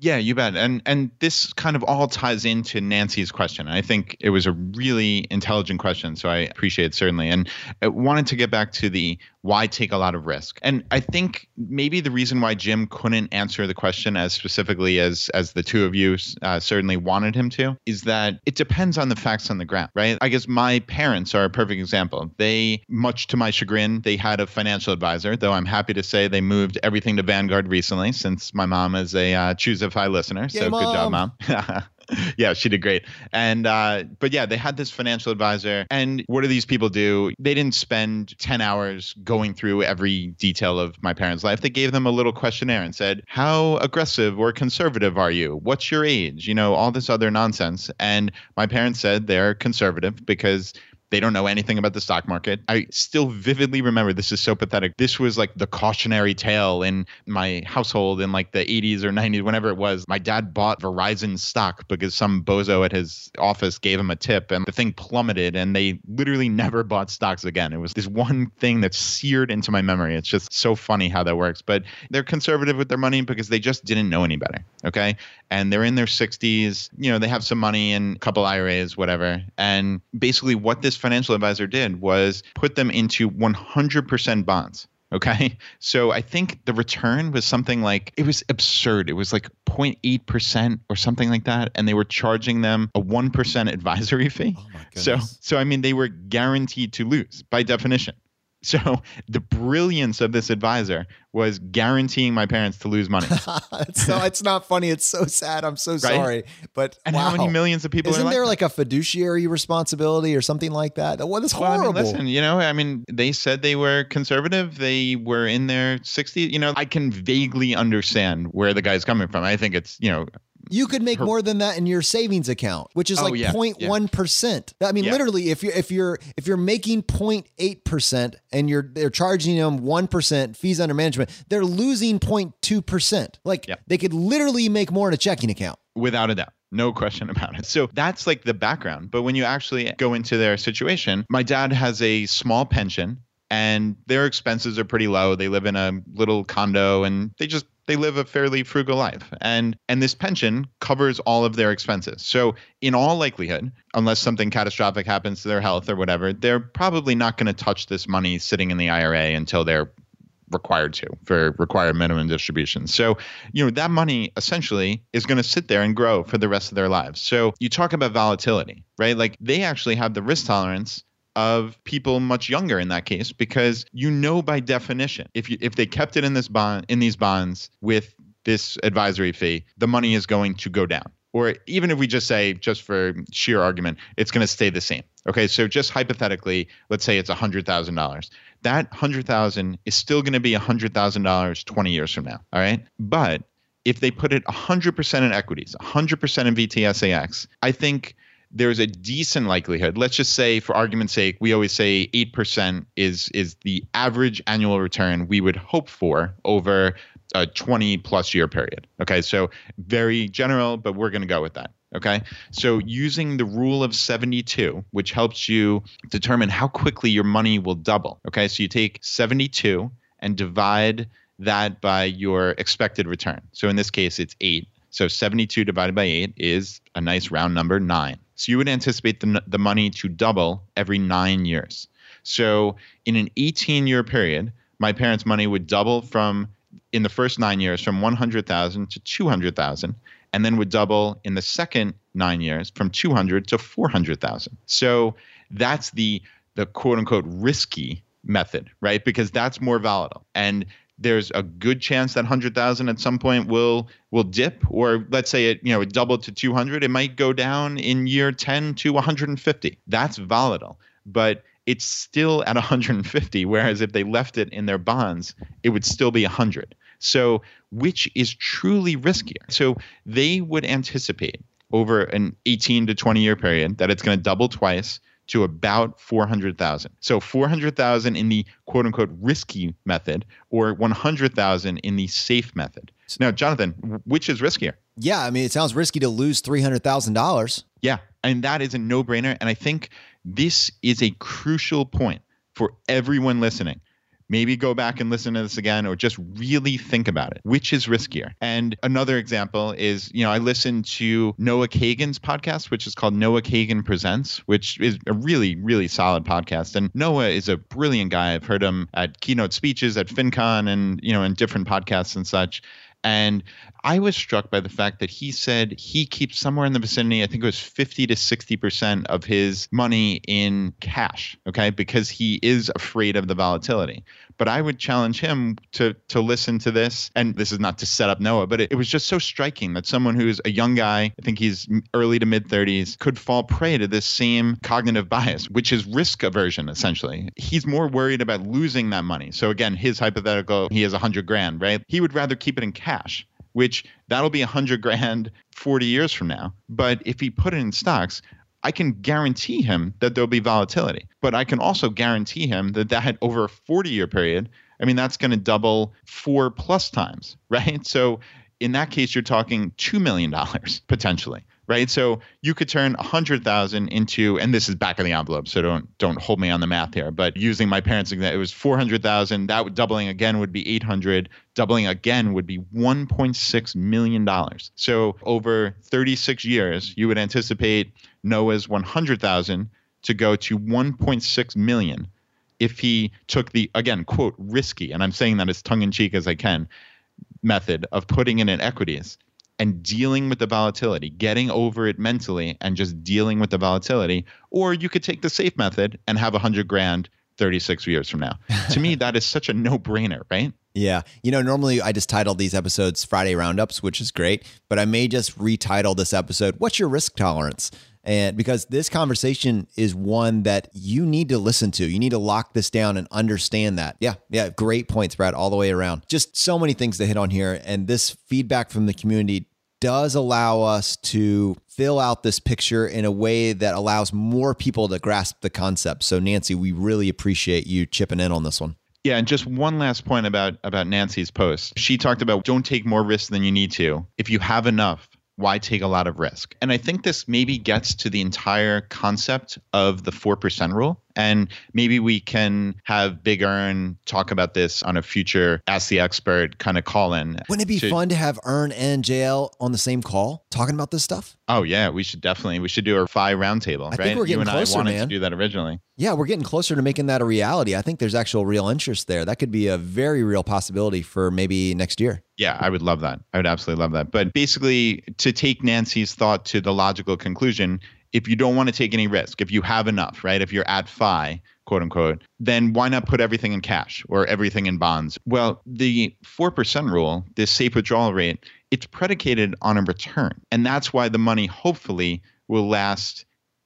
Yeah, you bet. And and this kind of all ties into Nancy's question. I think it was a really intelligent question, so I appreciate it certainly. And I wanted to get back to the why take a lot of risk? And I think maybe the reason why Jim couldn't answer the question as specifically as as the two of you uh, certainly wanted him to is that it depends on the facts on the ground, right? I guess my parents are a perfect example. They, much to my chagrin, they had a financial advisor, though I'm happy to say they moved everything to Vanguard recently since my mom is a uh, Choose FI listener. Yay, so Mom. good job, mom. yeah, she did great. And uh, but yeah, they had this financial advisor. And what do these people do? They didn't spend 10 hours going through every detail of my parents' life. They gave them a little questionnaire and said, How aggressive or conservative are you? What's your age? You know, all this other nonsense. And my parents said they're conservative because they don't know anything about the stock market. I still vividly remember this is so pathetic. This was like the cautionary tale in my household in like the 80s or 90s, whenever it was. My dad bought Verizon stock because some bozo at his office gave him a tip and the thing plummeted and they literally never bought stocks again. It was this one thing that's seared into my memory. It's just so funny how that works. But they're conservative with their money because they just didn't know any better. Okay. And they're in their 60s. You know, they have some money in a couple IRAs, whatever. And basically, what this financial advisor did was put them into 100% bonds. Okay. So I think the return was something like, it was absurd. It was like 0.8% or something like that. And they were charging them a 1% advisory fee. Oh my So, so I mean, they were guaranteed to lose by definition. So the brilliance of this advisor was guaranteeing my parents to lose money. it's, so, it's not funny. It's so sad. I'm so sorry. But And wow. how many millions of people Isn't are there like, like a fiduciary responsibility or something like that? What is that? Well, I horrible. mean, listen, you know, I mean, they said they were conservative. They were in their 60s. You know, I can vaguely understand where the guy's coming from. I think it's, you know, You could make Her- more than that in your savings account, which is Oh, like yeah, 0.1 percent. I mean, Yeah. literally, if you're if you're if you're making 0.8 percent and you're they're charging them one percent fees under management, they're losing 0.2 percent. Like Yep. they could literally make more in a checking account. without a doubt. No question about it. So that's like the background. But when you actually go into their situation, my dad has a small pension and their expenses are pretty low. They live in a little condo and they just they live a fairly frugal life. And and this pension covers all of their expenses. So in all likelihood, unless something catastrophic happens to their health or whatever, they're probably not going to touch this money sitting in the IRA until they're required to for required minimum distributions. So, you know, that money essentially is going to sit there and grow for the rest of their lives. So, you talk about volatility, right? Like they actually have the risk tolerance of people much younger in that case because you know by definition if you if they kept it in this bond in these bonds with this advisory fee, the money is going to go down. Or even if we just say, just for sheer argument, it's going to stay the same. Okay, so just hypothetically, let's say it's $100,000 that hundred thousand is still going to be hundred thousand dollars twenty years from now. All right, but if they put it hundred percent in equities, hundred percent in VTSAX, I think there's a decent likelihood. Let's just say, for argument's sake, we always say eight percent is is the average annual return we would hope for over a 20 plus year period. Okay, so very general, but we're going to go with that. Okay, so using the rule of 72, which helps you determine how quickly your money will double. Okay, so you take 72 and divide that by your expected return. So in this case, it's eight. So 72 divided by eight is a nice round number, nine. So you would anticipate the, the money to double every nine years. So in an 18 year period, my parents' money would double from in the first nine years from 100,000 to 200,000 and then would double in the second nine years from 200 to 400,000. So that's the the quote unquote risky method, right? Because that's more volatile. And there's a good chance that 100,000 at some point will will dip or let's say it, you know, it doubled to 200, it might go down in year 10 to 150. That's volatile. But it's still at 150 whereas if they left it in their bonds, it would still be 100. So, which is truly riskier? So, they would anticipate over an 18 to 20 year period that it's going to double twice to about 400,000. So 400,000 in the quote unquote risky method or 100,000 in the safe method. Now, Jonathan, which is riskier? Yeah, I mean, it sounds risky to lose three hundred thousand dollars. Yeah, and that is a no-brainer and I think this is a crucial point for everyone listening maybe go back and listen to this again or just really think about it. Which is riskier? And another example is, you know, I listened to Noah Kagan's podcast, which is called Noah Kagan Presents, which is a really, really solid podcast. And Noah is a brilliant guy. I've heard him at keynote speeches at FinCon and, you know, in different podcasts and such. And I was struck by the fact that he said he keeps somewhere in the vicinity, I think it was 50 to 60% of his money in cash, okay, because he is afraid of the volatility. But I would challenge him to to listen to this. And this is not to set up Noah, but it, it was just so striking that someone who's a young guy, I think he's early to mid 30s, could fall prey to this same cognitive bias, which is risk aversion, essentially. He's more worried about losing that money. So again, his hypothetical, he has hundred grand, right? He would rather keep it in cash which that'll be hundred grand 40 years from now. But if he put it in stocks, I can guarantee him that there'll be volatility. But I can also guarantee him that that had over a 40 year period, I mean, that's going to double four plus times, right? So in that case, you're talking $2 million potentially right? So you could turn a hundred thousand into, and this is back of the envelope, so don't don't hold me on the math here. But using my parents' example, it was four hundred thousand. That doubling again would be eight hundred. Doubling again would be one point six million dollars. So over thirty six years, you would anticipate Noah's one hundred thousand to go to one point six million if he took the again quote risky, and I'm saying that as tongue in cheek as I can, method of putting it in equities and dealing with the volatility, getting over it mentally and just dealing with the volatility. Or you could take the safe method and have a hundred grand 36 years from now. to me, that is such a no brainer, right? Yeah. You know, normally I just title these episodes Friday Roundups, which is great, but I may just retitle this episode, What's Your Risk Tolerance? And because this conversation is one that you need to listen to, you need to lock this down and understand that. Yeah, yeah, great points, Brad, all the way around. Just so many things to hit on here. And this feedback from the community does allow us to fill out this picture in a way that allows more people to grasp the concept. So, Nancy, we really appreciate you chipping in on this one. Yeah, and just one last point about about Nancy's post. She talked about don't take more risks than you need to. If you have enough, why take a lot of risk? And I think this maybe gets to the entire concept of the 4% rule. And maybe we can have Big Earn talk about this on a future Ask the Expert kind of call in. Wouldn't it be to, fun to have Earn and JL on the same call talking about this stuff? Oh, yeah. We should definitely. We should do a five roundtable, right? Think we're getting you and closer, I wanted man. to do that originally. Yeah, we're getting closer to making that a reality. I think there's actual real interest there. That could be a very real possibility for maybe next year. Yeah, I would love that. I would absolutely love that. But basically, to take Nancy's thought to the logical conclusion, if you don't want to take any risk, if you have enough, right? If you're at FI, quote unquote, then why not put everything in cash or everything in bonds? Well, the 4% rule, this safe withdrawal rate, it's predicated on a return. And that's why the money hopefully will last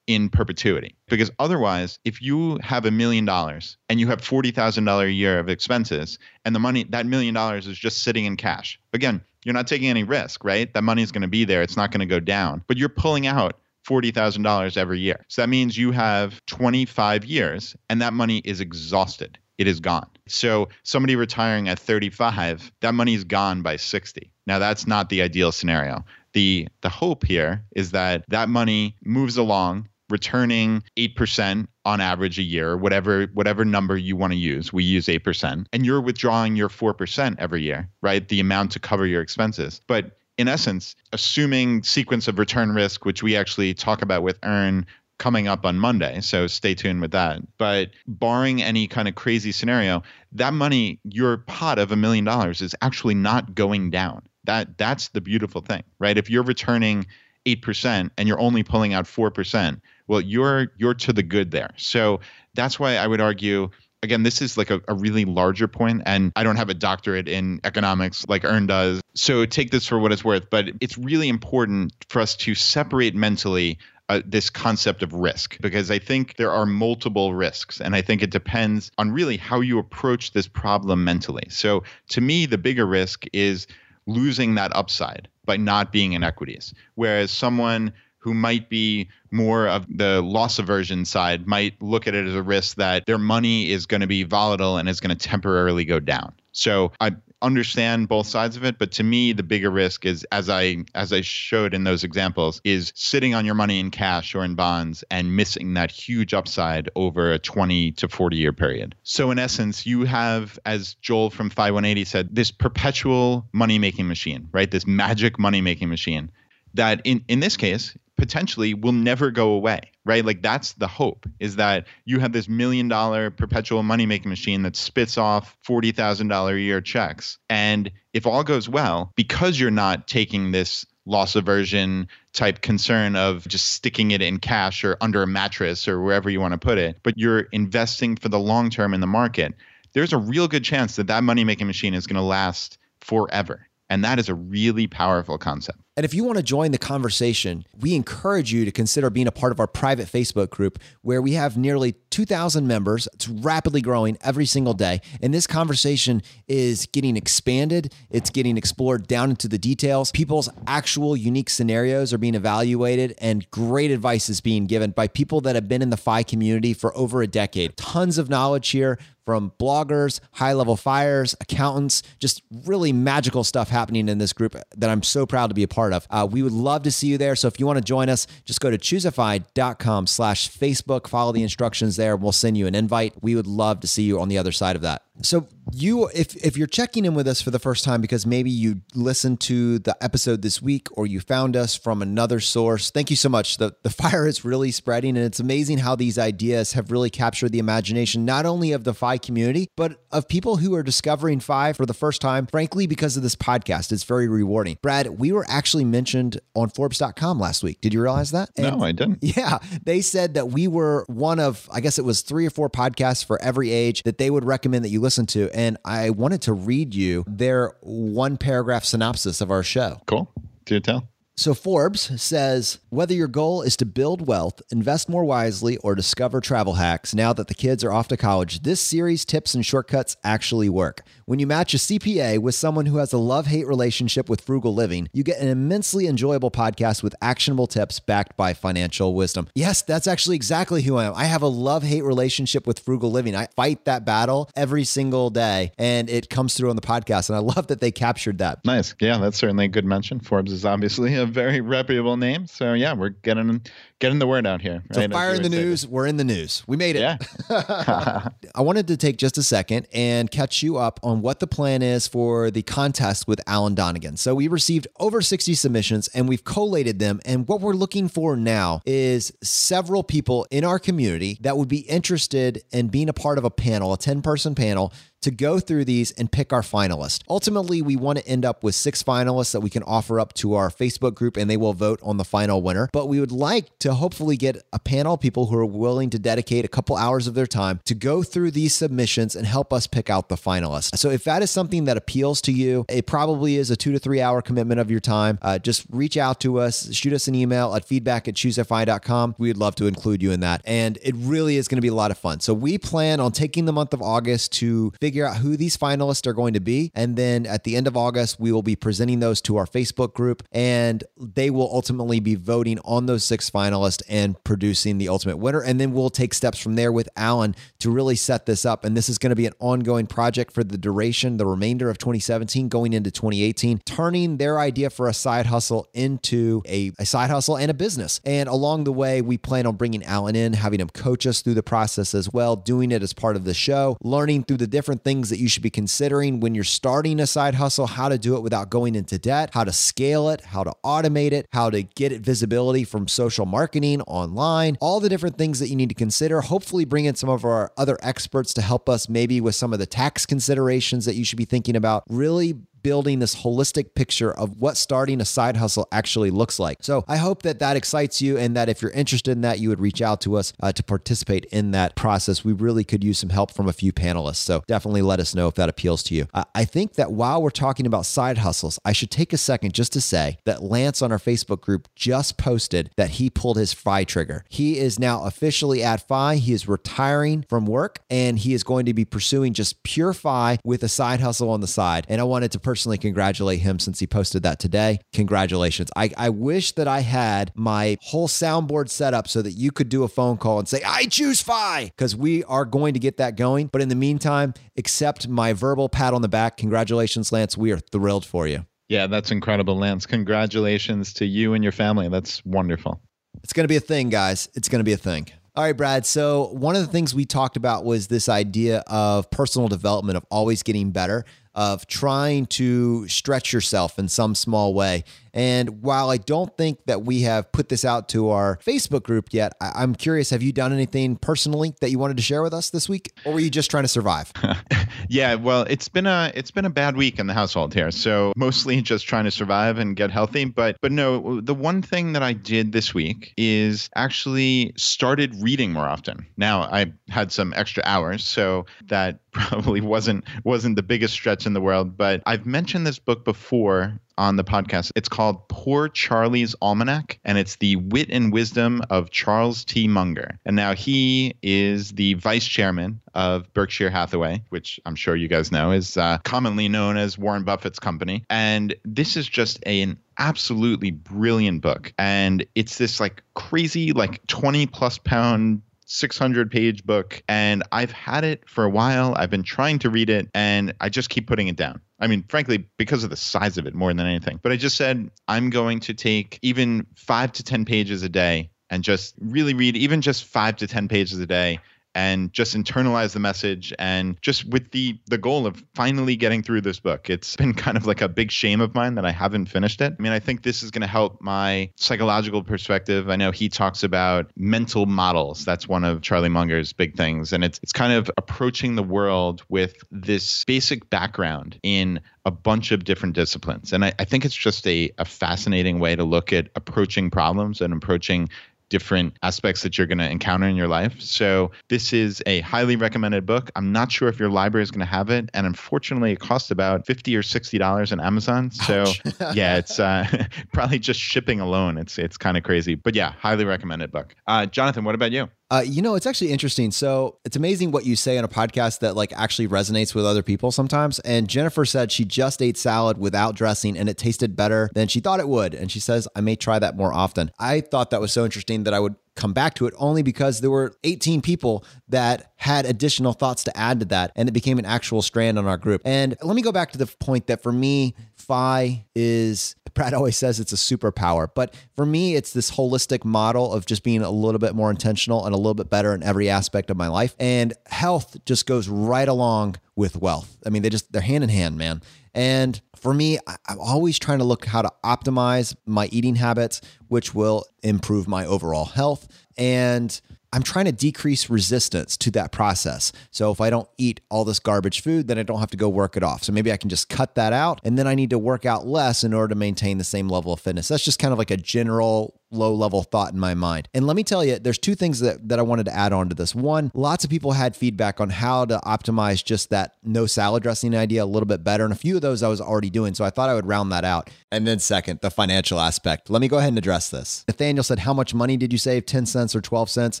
in perpetuity. Because otherwise, if you have a million dollars and you have $40,000 a year of expenses and the money, that million dollars is just sitting in cash, again, you're not taking any risk, right? That money is going to be there. It's not going to go down, but you're pulling out $40,000 every year. So that means you have 25 years and that money is exhausted. It is gone. So somebody retiring at 35, that money is gone by 60. Now that's not the ideal scenario. The the hope here is that that money moves along returning 8% on average a year, whatever whatever number you want to use. We use 8%. And you're withdrawing your 4% every year, right? The amount to cover your expenses. But in essence, assuming sequence of return risk, which we actually talk about with Earn coming up on Monday. So stay tuned with that. But barring any kind of crazy scenario, that money, your pot of a million dollars is actually not going down. That that's the beautiful thing, right? If you're returning 8% and you're only pulling out 4%, well, you're you're to the good there. So that's why I would argue again, this is like a, a, really larger point, and I don't have a doctorate in economics like Earn does. So take this for what it's worth, but it's really important for us to separate mentally uh, this concept of risk because I think there are multiple risks. And I think it depends on really how you approach this problem mentally. So to me, the bigger risk is losing that upside by not being in equities. Whereas someone who might be more of the loss aversion side might look at it as a risk that their money is going to be volatile and is going to temporarily go down. So I understand both sides of it, but to me the bigger risk is as I as I showed in those examples is sitting on your money in cash or in bonds and missing that huge upside over a 20 to 40 year period. So in essence, you have as Joel from FI 180 said this perpetual money making machine, right? This magic money making machine that in in this case potentially will never go away right? Like that's the hope is that you have this million dollar perpetual money making machine that spits off $40,000 a year checks. And if all goes well because you're not taking this loss aversion type concern of just sticking it in cash or under a mattress or wherever you want to put it but you're investing for the long term in the market there's a real good chance that that money making machine is going to last forever. And that is a really powerful concept and if you want to join the conversation, we encourage you to consider being a part of our private Facebook group where we have nearly 2,000 members. It's rapidly growing every single day. And this conversation is getting expanded, it's getting explored down into the details. People's actual unique scenarios are being evaluated, and great advice is being given by people that have been in the FI community for over a decade. Tons of knowledge here from bloggers, high level fires, accountants, just really magical stuff happening in this group that I'm so proud to be a part part of. Uh, we would love to see you there. So if you want to join us, just go to choosefi.com slash Facebook, follow the instructions there. We'll send you an invite. We would love to see you on the other side of that. So you if if you're checking in with us for the first time because maybe you listened to the episode this week or you found us from another source, thank you so much. The the fire is really spreading and it's amazing how these ideas have really captured the imagination not only of the FI community, but of people who are discovering FI for the first time, frankly, because of this podcast. It's very rewarding. Brad, we were actually mentioned on Forbes.com last week. Did you realize that? And no, I didn't. Yeah. They said that we were one of, I guess it was three or four podcasts for every age that they would recommend that you listen to and I wanted to read you their one paragraph synopsis of our show. Cool. Do tell. So Forbes says whether your goal is to build wealth, invest more wisely, or discover travel hacks now that the kids are off to college, this series tips and shortcuts actually work. When you match a CPA with someone who has a love-hate relationship with frugal living, you get an immensely enjoyable podcast with actionable tips backed by financial wisdom. Yes, that's actually exactly who I am. I have a love-hate relationship with frugal living. I fight that battle every single day and it comes through on the podcast and I love that they captured that. Nice. Yeah, that's certainly a good mention. Forbes is obviously a very reputable name. So yeah, we're getting getting the word out here. Right? So fire in the news. We're in the news. We made it. Yeah. I wanted to take just a second and catch you up on what the plan is for the contest with Alan Donegan. So we received over 60 submissions and we've collated them. And what we're looking for now is several people in our community that would be interested in being a part of a panel, a 10 person panel to go through these and pick our finalists. Ultimately, we want to end up with six finalists that we can offer up to our Facebook group and they will vote on the final winner. But we would like to hopefully get a panel of people who are willing to dedicate a couple hours of their time to go through these submissions and help us pick out the finalists. So if that is something that appeals to you, it probably is a two to three hour commitment of your time. Uh, just reach out to us, shoot us an email at feedback at choosefi.com. We'd love to include you in that. And it really is going to be a lot of fun. So we plan on taking the month of August to figure figure out who these finalists are going to be. And then at the end of August, we will be presenting those to our Facebook group and they will ultimately be voting on those six finalists and producing the ultimate winner. And then we'll take steps from there with Alan to really set this up. And this is going to be an ongoing project for the duration, the remainder of 2017 going into 2018, turning their idea for a side hustle into a, a side hustle and a business. And along the way, we plan on bringing Alan in, having him coach us through the process as well, doing it as part of the show, learning through the different things that you should be considering when you're starting a side hustle, how to do it without going into debt, how to scale it, how to automate it, how to get it visibility from social marketing online, all the different things that you need to consider. Hopefully, bring in some of our other experts to help us maybe with some of the tax considerations that you should be thinking about. Really building this holistic picture of what starting a side hustle actually looks like. So I hope that that excites you and that if you're interested in that, you would reach out to us uh, to participate in that process. We really could use some help from a few panelists. So definitely let us know if that appeals to you. Uh, I think that while we're talking about side hustles, I should take a second just to say that Lance on our Facebook group just posted that he pulled his FI trigger. He is now officially at FI. He is retiring from work and he is going to be pursuing just pure FI with a side hustle on the side. And I wanted to personally congratulate him since he posted that today. Congratulations. I, I wish that I had my whole soundboard set up so that you could do a phone call and say, I choose FI, because we are going to get that going. But in the meantime, accept my verbal pat on the back. Congratulations, Lance. We are thrilled for you. Yeah, that's incredible, Lance. Congratulations to you and your family. That's wonderful. It's going to be a thing, guys. It's going to be a thing. All right, Brad. So, one of the things we talked about was this idea of personal development, of always getting better, of trying to stretch yourself in some small way. And while I don't think that we have put this out to our Facebook group yet, I- am curious have you done anything personally that you wanted to share with us this week? Or were you just trying to survive? yeah, well, it's been a it's been a bad week in the household here. So mostly just trying to survive and get healthy. But but no, the one thing that I did this week is actually started reading more often. Now I had some extra hours, so that probably wasn't wasn't the biggest stretch in the world. But I've mentioned this book before on the podcast. It's called Poor Charlie's Almanack, and it's the wit and wisdom of Charles T. Munger. And now he is the vice chairman of Berkshire Hathaway, which I'm sure you guys know is uh, commonly known as Warren Buffett's company. And this is just a, an absolutely brilliant book. And it's this like crazy, like 20 plus pound 600 page book and I've had it for a while. I've been trying to read it and I just keep putting it down. I mean, frankly, because of the size of it more than anything. But I just said, I'm going to take even five to 10 pages a day and just really read even just five to 10 pages a day and just internalize the message and just with the the goal of finally getting through this book. It's been kind of like a big shame of mine that i haven't finished it. I mean i think this is going to help my psychological perspective. I know he talks about mental models. That's one of charlie munger's big things. And it's it's kind of approaching the world with this basic background in a bunch of different disciplines. And I, I, think it's just a, a fascinating way to look at approaching problems and approaching different aspects that you're going to encounter in your life. So this is a highly recommended book. I'm not sure if your library is going to have it, and unfortunately, it costs about fifty or sixty dollars on Amazon. So yeah, it's uh, probably just shipping alone. It's it's kind of crazy, but yeah, highly recommended book. Uh, Jonathan, what about you? Uh, you know, it's actually interesting. So it's amazing what you say on a podcast that like actually resonates with other people sometimes. And Jennifer said she just ate salad without dressing and it tasted better than she thought it would. And she says, I may try that more often. I thought that was so interesting that I would come back to it only because there were 18 people that had additional thoughts to add to that and it became an actual strand on our group. And let me go back to the point that for me, FI is Brad always says it's a superpower, but for me, it's this holistic model of just being a little bit more intentional and a little bit better in every aspect of my life. And health just goes right along with wealth. I mean, they just, they're hand in hand, man. And for me, I'm always trying to look how to optimize my eating habits, which will improve my overall health. And I'm trying to decrease resistance to that process. So if I don't eat all this garbage food, then I don't have to go work it off. So maybe I can just cut that out and then I need to work out less in order to maintain the same level of fitness. That's just kind of like a general low level thought in my mind. And let me tell you, there's two things that, that I wanted to add on to this. One, lots of people had feedback on how to optimize just that no salad dressing idea a little bit better. And a few of those I was already doing. So I thought I would round that out. And then, second, the financial aspect. Let me go ahead and address this. Nathaniel said, How much money did you save? 10 cents or 12 cents?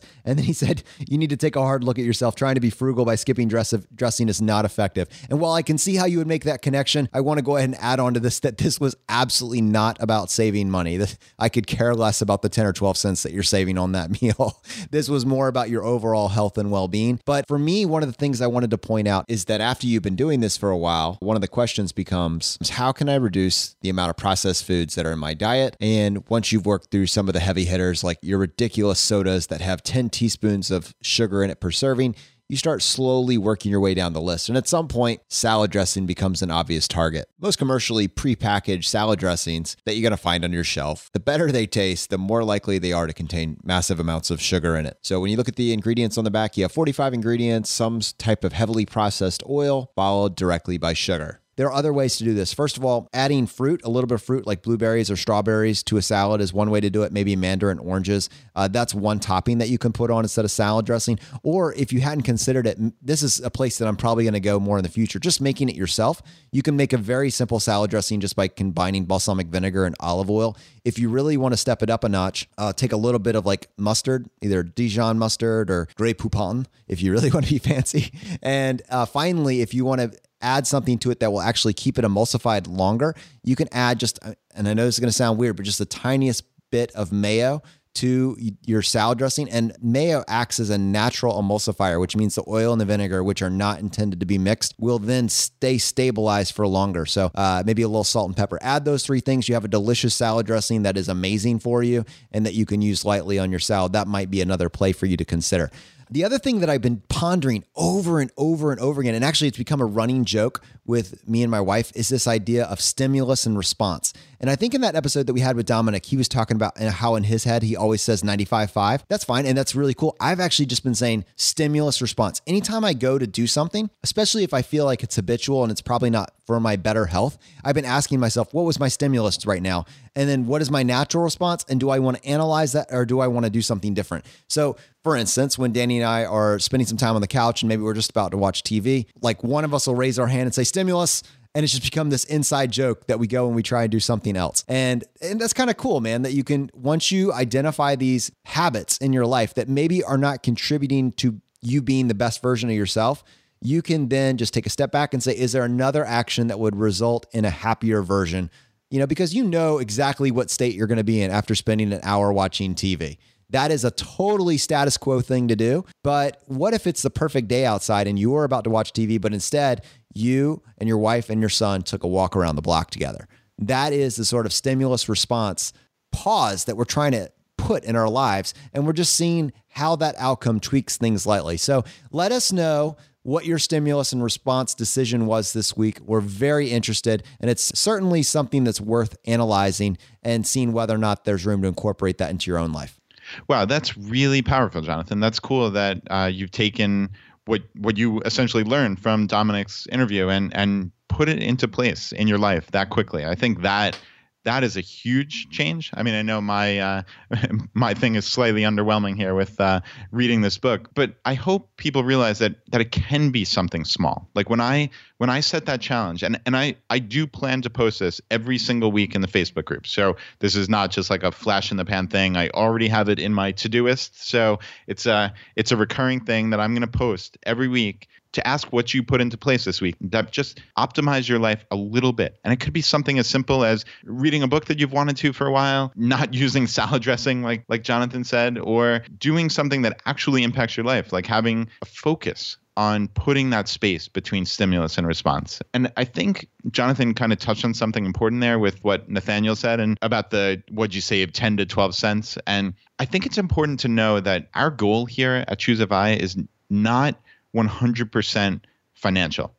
And then he said, You need to take a hard look at yourself. Trying to be frugal by skipping dress dressing is not effective. And while I can see how you would make that connection, I want to go ahead and add on to this that this was absolutely not about saving money. I could care less about the 10 or 12 cents that you're saving on that meal. this was more about your overall health and well being. But for me, one of the things I wanted to point out is that after you've been doing this for a while, one of the questions becomes how can I reduce the amount of processed foods that are in my diet? And once you've worked through some of the heavy hitters, like your ridiculous sodas that have 10 teaspoons of sugar in it per serving, you start slowly working your way down the list. And at some point, salad dressing becomes an obvious target. Most commercially prepackaged salad dressings that you're going to find on your shelf, the better they taste, the more likely they are to contain massive amounts of sugar in it. So when you look at the ingredients on the back, you have 45 ingredients, some type of heavily processed oil, followed directly by sugar. There are other ways to do this. First of all, adding fruit, a little bit of fruit like blueberries or strawberries to a salad is one way to do it. Maybe mandarin oranges. Uh, that's one topping that you can put on instead of salad dressing. Or if you hadn't considered it, this is a place that I'm probably going to go more in the future. Just making it yourself. You can make a very simple salad dressing just by combining balsamic vinegar and olive oil. If you really want to step it up a notch, uh, take a little bit of like mustard, either Dijon mustard or Grey Poupon, if you really want to be fancy. And uh, finally, if you want to add something to it that will actually keep it emulsified longer, you can add just, and I know this is going to sound weird, but just the tiniest bit of mayo to your salad dressing. And mayo acts as a natural emulsifier, which means the oil and the vinegar, which are not intended to be mixed, will then stay stabilized for longer. So uh, maybe a little salt and pepper. Add those three things. You have a delicious salad dressing that is amazing for you and that you can use lightly on your salad. That might be another play for you to consider. The other thing that I've been pondering over and over and over again, and actually it's become a running joke with me and my wife, is this idea of stimulus and response. And I think in that episode that we had with Dominic, he was talking about uh, how in his head he always says 95.5. That's fine. And that's really cool. I've actually just been saying stimulus response. Anytime I go to do something, especially if I feel like it's habitual and it's probably not for my better health, I've been asking myself, what was my stimulus right now? And then what is my natural response? And do I want to analyze that or do I want to do something different? So, for instance, when Danny and I are spending some time on the couch and maybe we're just about to watch TV, like one of us will raise our hand and say stimulus and it's just become this inside joke that we go and we try and do something else. And and that's kind of cool, man, that you can once you identify these habits in your life that maybe are not contributing to you being the best version of yourself, you can then just take a step back and say is there another action that would result in a happier version? You know, because you know exactly what state you're going to be in after spending an hour watching TV. That is a totally status quo thing to do. But what if it's the perfect day outside and you are about to watch TV, but instead you and your wife and your son took a walk around the block together? That is the sort of stimulus response pause that we're trying to put in our lives. And we're just seeing how that outcome tweaks things lightly. So let us know what your stimulus and response decision was this week. We're very interested, and it's certainly something that's worth analyzing and seeing whether or not there's room to incorporate that into your own life. Wow, that's really powerful, Jonathan. That's cool that uh, you've taken what what you essentially learned from Dominic's interview and and put it into place in your life that quickly. I think that that is a huge change. I mean, I know my uh, my thing is slightly underwhelming here with uh, reading this book, but I hope people realize that that it can be something small. Like when I when I set that challenge, and and I I do plan to post this every single week in the Facebook group. So this is not just like a flash in the pan thing. I already have it in my Todoist, so it's a it's a recurring thing that I'm going to post every week to ask what you put into place this week that just optimize your life a little bit. And it could be something as simple as reading a book that you've wanted to for a while, not using salad dressing like like Jonathan said, or doing something that actually impacts your life, like having a focus on putting that space between stimulus and response. And I think Jonathan kind of touched on something important there with what Nathaniel said and about the what'd you say of 10 to 12 cents. And I think it's important to know that our goal here at Choose FI is not 100% financial.